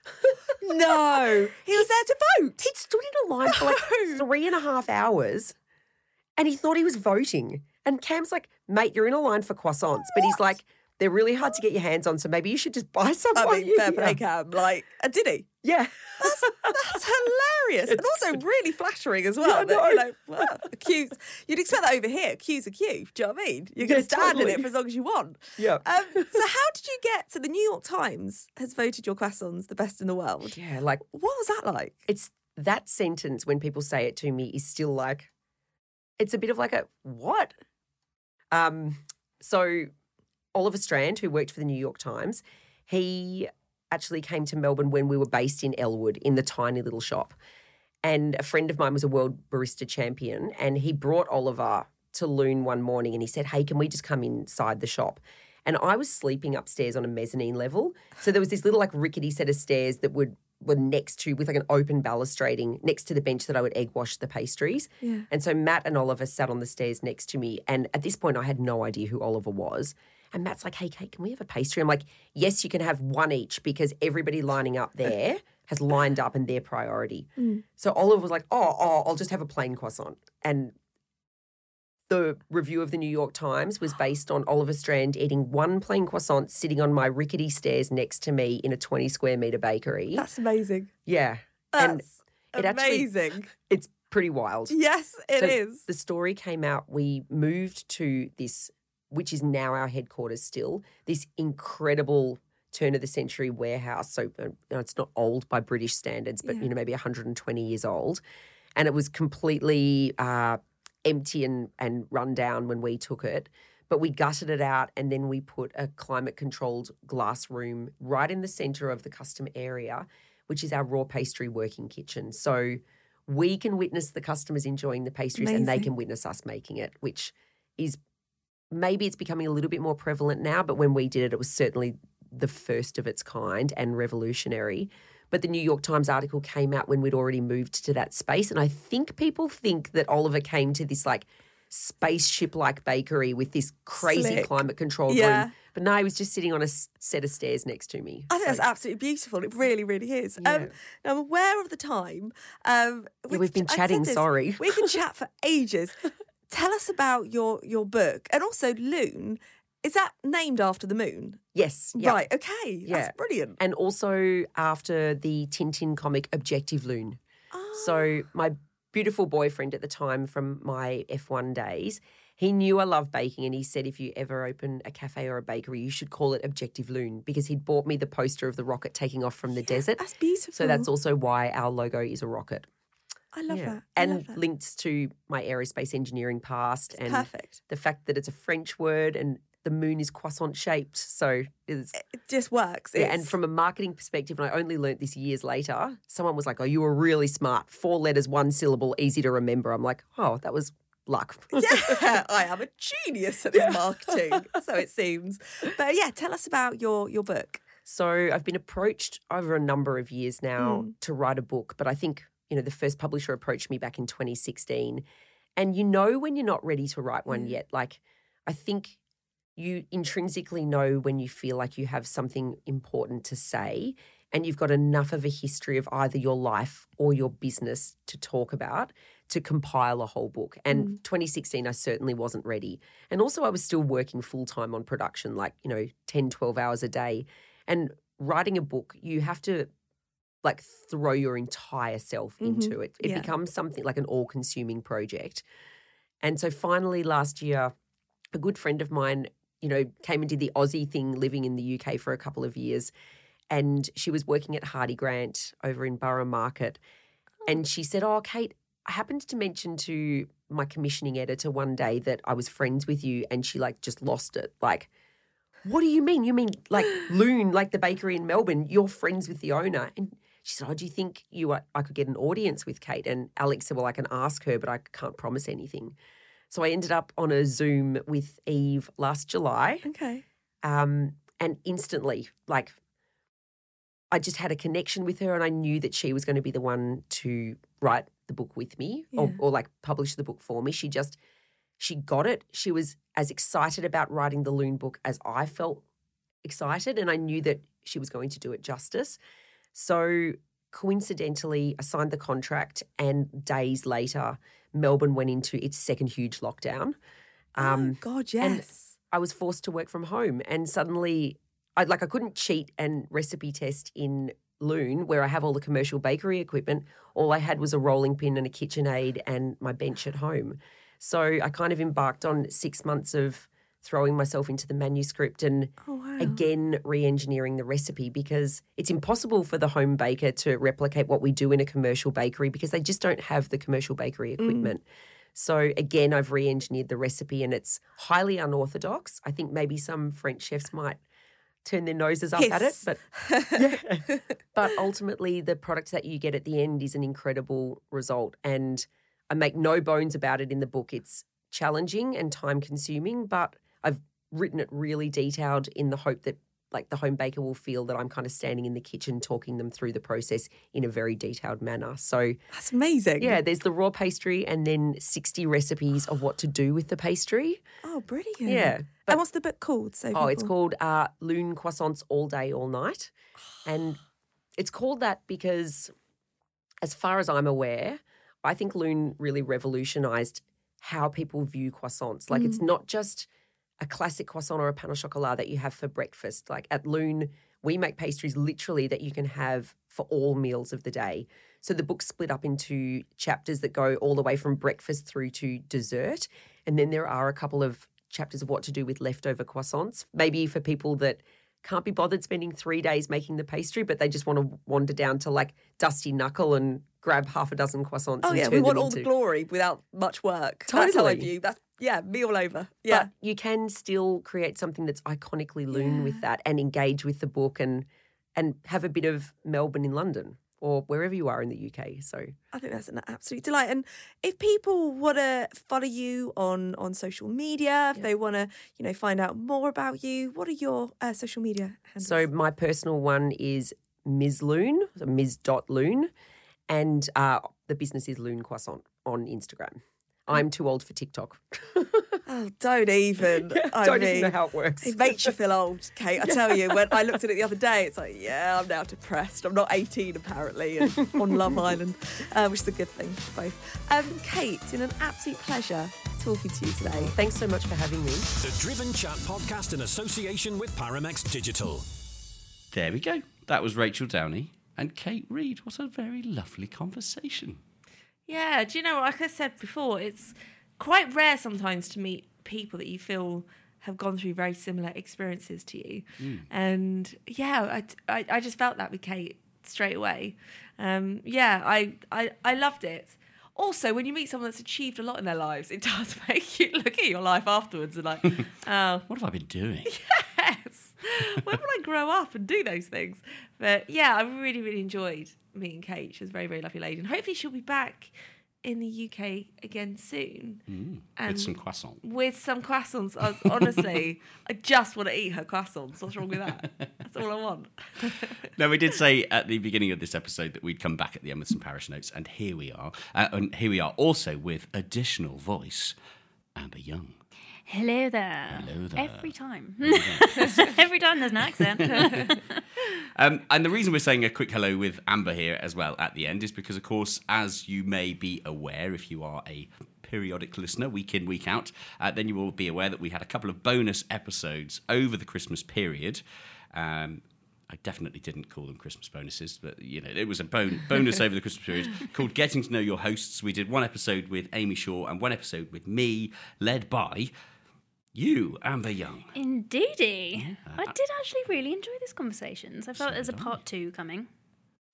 No, <laughs> he was there to vote. he'd stood in a line for like <laughs> three and a half hours and he thought he was voting. And cam's like mate you're in a line for croissants. But he's like they're really hard to get your hands on so maybe you should just <laughs> buy some I mean, fair play, here." Cam. Like, and did he? yeah That's <laughs> hilarious, and It's also good. really flattering as well. I that, you know. well, queue's- You'd expect that over here. Queue's a queue. Do you know what I mean? You're going Yeah, to stand in it for as long as you want. Yeah. Um, <laughs> so, how did you get? to the New York Times has voted your croissants the best in the world. yeah like What was that like? it's that sentence when people say it to me is still like it's a bit of like a what um so oliver strand who worked for the new york times he actually came to melbourne when we were based in elwood in the tiny little shop and a friend of mine was a world barista champion and he brought oliver to lune one morning and he said hey can we just come inside the shop and i was sleeping upstairs on a mezzanine level so there was this little like rickety set of stairs that would were next to with like an open balustrading next to the bench that I would egg wash the pastries. Yeah. And so Matt and Oliver sat on the stairs next to me. And at this point I had no idea who Oliver was. And Matt's like, hey Kate, can we have a pastry? I'm like, yes, you can have one each because everybody lining up uh, there has lined up and their priority. Mm. So Oliver was like, oh, oh, I'll just have a plain croissant. And the review of the New York Times was <gasps> based on Oliver Strand eating one plain croissant sitting on my rickety stairs next to me in a 20 square meter bakery. That's amazing. yeah. and That's it actually- amazing. it's pretty wild. yes, it So is. The story came out. We moved to this which is now our headquarters still, this incredible turn of the century warehouse. So uh, you know, it's not old by British standards, but you know maybe 120 years old, and it was completely uh, empty and and run down when we took it. But we gutted it out and then we put a climate controlled glass room right in the center of the custom area, which is our raw pastry working kitchen. So we can witness the customers enjoying the pastries and they can witness us making it, which is maybe it's becoming a little bit more prevalent now, but when we did it, it was certainly the first of its kind and revolutionary. But the New York Times article came out when we'd already moved to that space. And I think people think that Oliver came to this like spaceship like bakery with this crazy Slick. climate controlled Yeah. room. But no, he was just sitting on a set of stairs next to me. I think So- that's absolutely beautiful. It really, really is. Yeah. Um, now I'm aware of the time. Um, Yeah, we've been chatting, sorry. We can <laughs> chat for ages. Tell us about your your book and also Lune. Is that named after the moon? Yes. yeah. Right. Okay. Yeah. That's brilliant. And also after the Tintin comic Objectif Lune. Oh. So ah. my beautiful boyfriend at the time from my F1 days, he knew I love baking and he said if you ever open a cafe or a bakery, you should call it Objectif Lune because he'd bought me the poster of the rocket taking off from the desert. That's beautiful. So that's also why our logo is a rocket. I love Yeah. that. I And love that. linked to my aerospace engineering past and perfect. the fact that it's a French word and the moon is croissant shaped. So it's It just works. yeah, and from a marketing perspective, and I only learnt this years later, someone was like, Oh, you were really smart. Four letters, one syllable, easy to remember. I'm like, Oh, that was luck. <laughs> yeah, I am a genius at this marketing, <laughs> so it seems. But yeah, tell us about your your book. so I've been approached over a number of years now Mm. to write a book, but I think, you know, the first publisher approached me back in 2016. And you know when you're not ready to write one Yeah. yet. Like, I think you intrinsically know when you feel like you have something important to say and you've got enough of a history of either your life or your business to talk about to compile a whole book. And mm. 2016, I certainly wasn't ready. And also, I was still working full time on production, like, you know, 10, 12 hours a day. And writing a book, you have to like throw your entire self Mhm. into it. It Yeah. becomes something like an all consuming project. And so finally last year, a good friend of mine, you know, came and did the Aussie thing living in the UK for a couple of years. And she was working at Hardie Grant over in Borough Market. And she said, Oh, Kate, I happened to mention to my commissioning editor one day that I was friends with you. And she like just lost it. Like, what do you mean? You mean like <gasps> Lune, like the bakery in Melbourne? You're friends with the owner. And she said, Oh, do you think you are, I could get an audience with Kate? And Alex said, Well, I can ask her, but I can't promise anything. So I ended up on a Zoom with Eve last July. Okay. Um, and instantly, like, I just had a connection with her, and I knew that she was going to be the one to write the book with me or, or like publish the book for me. She just, she got it. She was as excited about writing the Lune book as I felt excited, and I knew that she was going to do it justice. So coincidentally, I signed the contract, and days later, Melbourne went into its second huge lockdown. Um, oh God, and yes. I was forced to work from home, and suddenly, I like I couldn't cheat and recipe test in Lune, where I have all the commercial bakery equipment. All I had was a rolling pin and a KitchenAid and my bench at home. So I kind of embarked on six months of throwing myself into the manuscript and Oh wow. again re-engineering the recipe because it's impossible for the home baker to replicate what we do in a commercial bakery because they just don't have the commercial bakery mm. equipment. So again, I've re-engineered the recipe and it's highly unorthodox. I think maybe some French chefs might turn their noses up at it, but <laughs> yeah. but ultimately the product that you get at the end is an incredible result and I make no bones about it in the book. It's challenging and time consuming, but I've written it really detailed in the hope that like the home baker will feel that I'm kind of standing in the kitchen talking them through the process in a very detailed manner. So That's amazing. yeah, there's the raw pastry and then 60 recipes of what to do with the pastry. Oh, brilliant. Yeah. But, and what's the book called? So oh, it's called uh, Lune Croissants All Day, All Night. And it's called that because, as far as I'm aware, I think Lune really revolutionized how people view croissants. Like, Mm. it's not just a classic croissant or a pain au chocolat that you have for breakfast. Like, at Lune, we make pastries literally that you can have for all meals of the day. So the book's split up into chapters that go all the way from breakfast through to dessert. And then there are a couple of chapters of what to do with leftover croissants. Maybe for people that can't be bothered spending three days making the pastry, but they just want to wander down to like Dusty Knuckle and grab half a dozen croissants. Oh and yeah, we want all the glory without much work. That's how I view. That's yeah, me all over. Yeah. But you can still create something that's iconically lune with that and engage with the book and and have a bit of Melbourne in London or wherever you are in the UK. So I think that's an absolute delight. And if people want to follow you on on social media, if they want to, you know, find out more about you, what are your uh, social media handles? so my personal one is Ms. Lune, so Ms. Dot Lune, and uh, the business is Lune Croissant on Instagram. I'm too old for TikTok. <laughs> <laughs> oh, don't even. I Don't mean, even know how it works. It makes you feel old, Kate. I tell you, when I looked at it the other day, it's like, yeah, I'm now depressed. I'm not 18 apparently, and <laughs> on Love Island, uh, which is a good thing for both. Um, Kate, it's been an absolute pleasure talking to you today. Thanks so much for having me. The Driven Chat podcast in association with Paramex Digital. There we go. That was Rachael Downie and Kate Reid. What a very lovely conversation. Yeah, do you know, like I said before, it's quite rare sometimes to meet people that you feel have gone through very similar experiences to you. And yeah, I, I, I just felt that with Kate straight away. Um, yeah, I, I, I loved it. Also, when you meet someone that's achieved a lot in their lives, it <laughs> does make you look at your life afterwards and like, <laughs> oh, What have I been doing? <laughs> yes. When will I grow up and do those things? But yeah, I really, really enjoyed meeting Kate. She was a very, very lovely lady. And hopefully she'll be back in the UK again soon. And With some croissants. with some croissants. I was, honestly, <laughs> I just want to eat her croissants. What's wrong with that? That's all I want. <laughs> now, we did say at the beginning of this episode that we'd come back at the end with some parish notes, and here we are. Uh, and here we are also with additional voice, Amber Young. Hello there. Hello there. Every time. <laughs> Every time there's an accent. <laughs> Um, and the reason we're saying a quick hello with Amber here as well at the end is because, of course, as you may be aware, if you are a periodic listener, week in, week out, uh, then you will be aware that we had a couple of bonus episodes over the Christmas period. Um, I definitely didn't call them Christmas bonuses, but you know, it was a bon- bonus over the Christmas period <laughs> called Getting to Know Your Hosts. We did one episode with Amy Shaw and one episode with me, led by you, Amber Young. Indeedy. I did actually really enjoy these conversations. I felt there's a part two coming.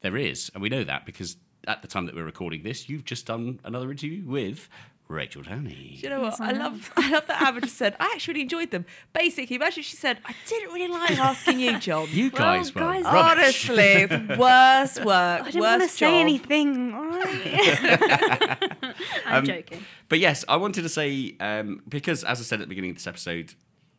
There is, and we know that because at the time that we're recording this, you've just done another interview with Rachael Downie. Do you know what? I love <laughs> I love that Amber just said, I actually really enjoyed them. Basically, imagine she said, I didn't really like asking you, John. You guys were guys- rubbish. Honestly, it's <laughs> worst work. I didn't worst want to say job. anything. <laughs> <laughs> I'm Um, joking. But yes, I wanted to say um, because, as I said at the beginning of this episode,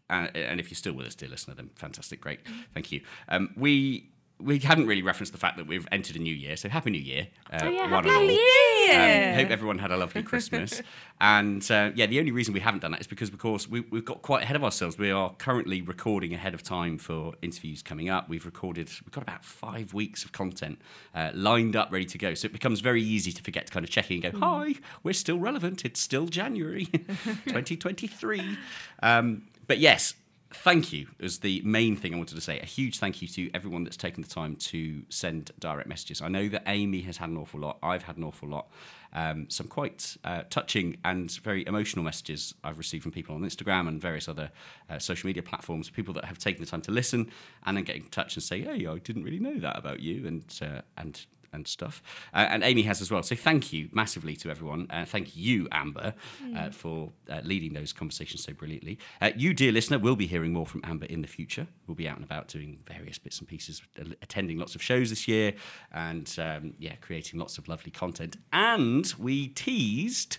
uh, and if you're still with us, dear listener, then fantastic, great, thank you. Um, we we hadn't really referenced the fact that we've entered a new year, so happy New Year! Uh, Oh, yeah, Happy. New Year! Um, hope everyone had a lovely Christmas. <laughs> and uh, yeah, the only reason we haven't done that is because, of course, we, we've got quite ahead of ourselves. We are currently recording ahead of time for interviews coming up. We've recorded, we've got about five weeks of content uh, lined up, ready to go. So it becomes very easy to forget to kind of check in and go, hi, we're still relevant. It's still January <laughs> 2023. Um, but yes, thank you is the main thing I wanted to say. A huge thank you to everyone that's taken the time to send direct messages. I know that Amy has had an awful lot. I've had an awful lot. Um, some quite uh, touching and very emotional messages I've received from people on Instagram and various other uh, social media platforms. People that have taken the time to listen and then get in touch and say, "Hey, I didn't really know that about you," and uh, and and stuff. Uh, and Amy has as well. So thank you massively to everyone. Uh, thank you, Amber, uh, for uh, leading those conversations so brilliantly. Uh, you, dear listener, will be hearing more from Amber in the future. We'll be out and about doing various bits and pieces, uh, attending lots of shows this year, and um, yeah, creating lots of lovely content. And we teased.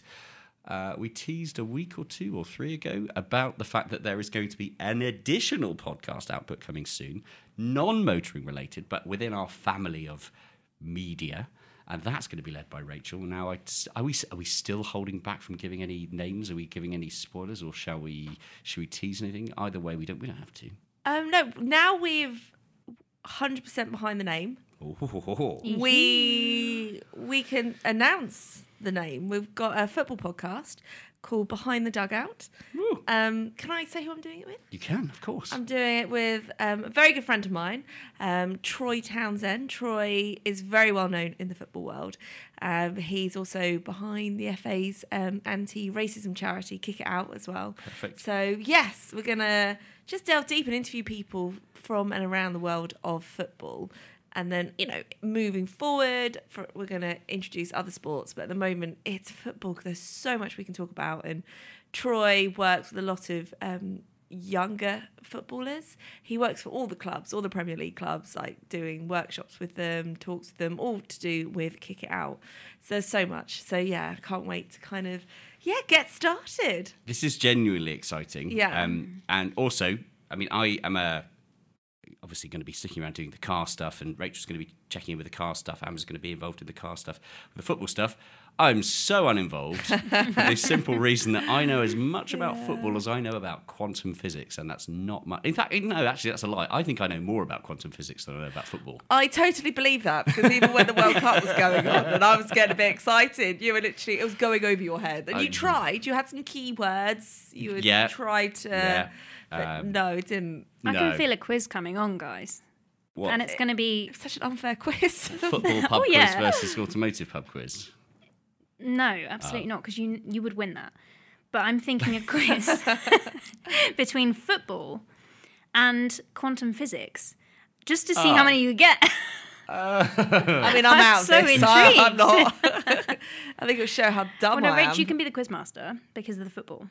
Uh, we teased a week or two or three ago about the fact that there is going to be an additional podcast output coming soon, non motoring related, but within our family of media. And that's going to be led by Rachael. Now, are we are we still holding back from giving any names? Are we giving any spoilers, or shall we? Should we tease anything? Either way, we don't. We don't have to. Um, no, now we've 100% behind the name. Oh, we we can announce the name. We've got a football podcast called Behind the Dugout. Um, can I say who I'm doing it with? You can, of course. I'm doing it with um, a very good friend of mine, um, Troy Townsend. Troy is very well known in the football world. Um, he's also behind the FA's um, anti-racism charity Kick It Out as well. Perfect. So yes, we're gonna just delve deep and interview people from and around the world of football. And then, you know, moving forward, for, we're going to introduce other sports. But at the moment, it's football there's so much we can talk about. And Troy works with a lot of um, younger footballers. He works for all the clubs, all the Premier League clubs, like doing workshops with them, talks with them, all to do with Kick It Out. So there's so much. So yeah, I can't wait to kind of, yeah, get started. This is genuinely exciting. Yeah. Um, and also, I mean, I am a obviously going to be sticking around doing the car stuff, and Rachael's going to be checking in with the car stuff. Amber's going to be involved in the car stuff, the football stuff. I'm so uninvolved <laughs> for the simple reason that I know as much about football as I know about quantum physics, and that's not much. In fact, no, actually, that's a lie. I think I know more about quantum physics than I know about football. I totally believe that because even when the World Cup was going on and I was getting a bit excited, you were literally, it was going over your head. And you Um, tried, you had some keywords, you Yeah. tried to. Yeah. But Um, no, it didn't. I No. can feel a quiz coming on, guys. What? And it's going to be Such an unfair quiz. <laughs> Football pub Oh, quiz yeah. versus automotive pub quiz. no, Oh. absolutely not, because you you would win that. But I'm thinking a quiz <laughs> <laughs> between football and quantum physics, just to see Oh. how many you get. I mean, I'm, I'm out of so this. so I'm not. I think it'll show how dumb I am. well, no, I am. Rach, you can be the quizmaster because of the football.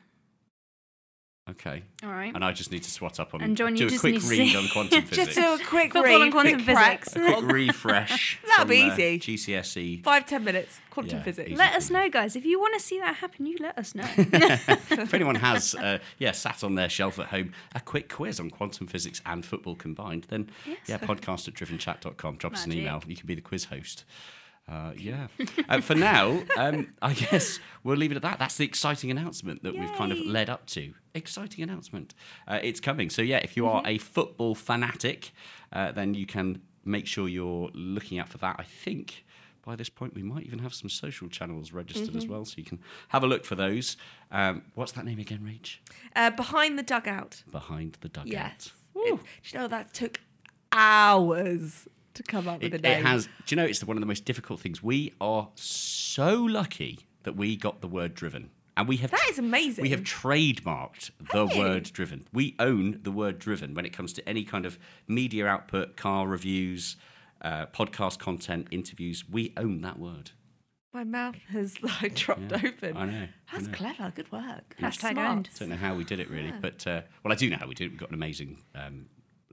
Okay. All right. And I just need to swat up on And John, do you a just quick need to read see- on <laughs> quantum physics. Just do a quick Football read, and quantum quick crack. physics. a <laughs> quick refresh. <laughs> That'll from, be uh, easy. GCSE. Five, ten minutes, quantum Yeah, physics. easy. Let us know, guys. If you want to see that happen, you let us know. if anyone has, uh, yeah, sat on their shelf at home, a quick quiz on quantum physics and football combined, then yeah, podcast at drivenchat.com. Drop us an Magic. email. You can be the quiz host. Uh, yeah. uh, for now, um, I guess we'll leave it at that. That's the exciting announcement that we've kind of led up to. Exciting announcement. Uh, it's coming. So, yeah, if you are a football fanatic, uh, then you can make sure you're looking out for that. I think by this point we might even have some social channels registered as well, so you can have a look for those. Um, what's that name again, Rach? Uh, behind the dugout. Behind the dugout. Yes. It, you know that took hours to come up with It, a it has. Do you know it's one of the most difficult things? We are so lucky that we got the word driven, and we have. That is amazing. We have trademarked the Have you? word driven. We own the word driven when it comes to any kind of media output, car reviews, uh, podcast content, interviews. We own that word. My mouth has <laughs> like dropped Yeah, open. I know, I That's know. clever. Good work. That's Hashtag smart. owned. Don't know how we did it really, but uh, well, I do know how we did it. We've got an amazing um,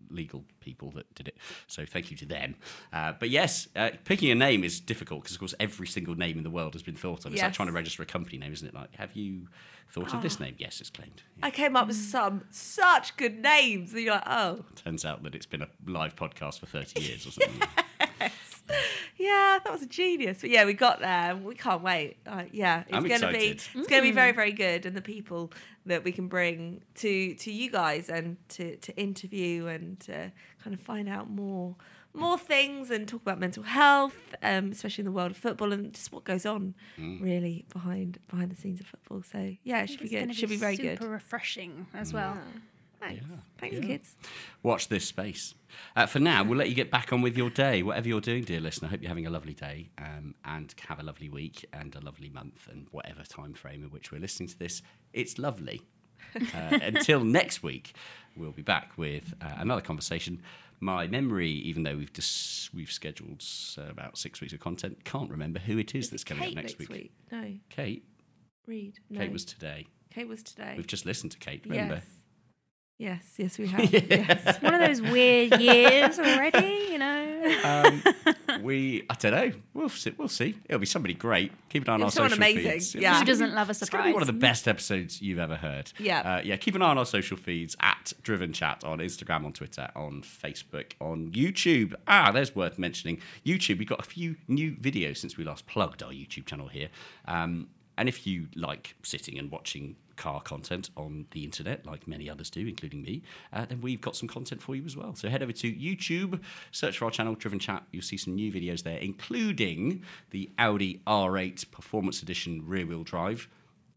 legal people that did it, so thank you to them. Uh, but yes, uh, picking a name is difficult because, of course, every single name in the world has been thought of. It's like trying to register a company name, isn't it? Like, have you thought of this name? Yes, it's claimed. Yeah. I came up with some such good names. And you're like, oh, Turns out that it's been a live podcast for thirty years or something. yeah, <laughs> that was a genius. But yeah, we got there. We can't wait. Uh, yeah, it's I'm going to be excited. it's going to be very very good, and the people that we can bring to to you guys and to to interview and to kind of find out more more things and talk about mental health, um, especially in the world of football and just what goes on Mm. really behind behind the scenes of football. So yeah, it should be good. It should be very super good. refreshing as well. Thanks, thanks, kids. Watch this space. Uh, for now, we'll let you get back on with your day, whatever you're doing, dear listener. I hope you're having a lovely day um, and have a lovely week and a lovely month and whatever time frame in which we're listening to this. It's lovely. <laughs> Uh, until next week, we'll be back with uh, another conversation. My memory, even though we've dis- we've scheduled uh, about six weeks of content, can't remember who it is, Is that's it coming Kate up next, week. No, Kate. Reid. No. Kate was today. Kate was today. We've just listened to Kate. Remember? Yes. Yes, yes, we <laughs> have. yes. One of those weird years already, <laughs> you know. Um, we, I don't know. We'll see. We'll see. It'll be somebody great. Keep an eye on It'll our social amazing, feeds. yeah. Who doesn't love a surprise? It's going to surprise? be one of the best episodes you've ever heard. Yeah. Uh, yeah. Keep an eye on our social feeds at Driven Chat on Instagram, on Twitter, on Facebook, on YouTube. Ah, there's worth mentioning. YouTube, we've got a few new videos since we last plugged our YouTube channel here. Um, and if you like sitting and watching car content on the internet, like many others do, including me, uh, then we've got some content for you as well. So head over to YouTube, search for our channel, Driven Chat. You'll see some new videos there, including the Audi R8 Performance Edition rear wheel drive.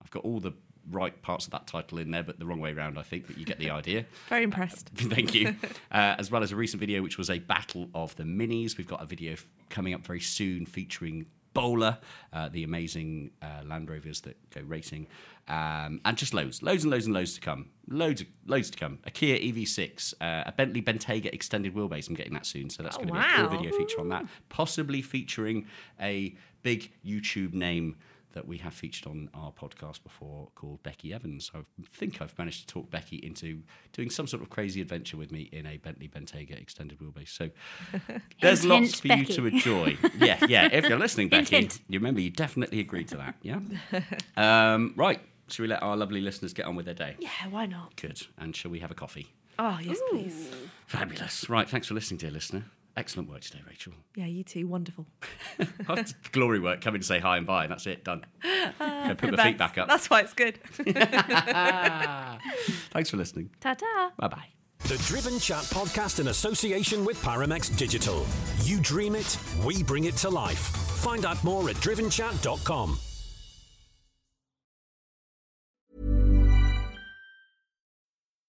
I've got all the right parts of that title in there, but the wrong way around, I think, but you get the idea. <laughs> Very impressed. <laughs> Thank you. Uh, as well as a recent video, which was a battle of the minis. We've got a video f- coming up very soon featuring Bowler, uh, the amazing uh, Land Rovers that go racing, um, and just loads, loads and loads and loads to come. Loads, of, loads to come. A Kia EV6, uh, a Bentley Bentayga extended wheelbase. I'm getting that soon, so that's Oh, going to be a cool video feature on that. Possibly featuring a big YouTube name that we have featured on our podcast before called Becky Evans. I think I've managed to talk Becky into doing some sort of crazy adventure with me in a Bentley Bentayga extended wheelbase. So <laughs> there's Hint, lots for Becky. you to enjoy. yeah, yeah. If you're listening, <laughs> Becky, hint. you remember you definitely agreed to that. Yeah. <laughs> um, right. Shall we let our lovely listeners get on with their day? Yeah, why not? Good. And shall we have a coffee? Oh, yes, please. Fabulous. Right. Thanks for listening, dear listener. Excellent work today, Rachael. Yeah, you too. Wonderful. <laughs> Glory work. Come in to say hi and bye, and that's it. Done. Go <laughs> ah, put The my feet back up. That's why it's good. <laughs> Thanks for listening. Ta ta. Bye bye. The Driven Chat podcast in association with Paramex Digital. You dream it, we bring it to life. Find out more at drivenchat.com.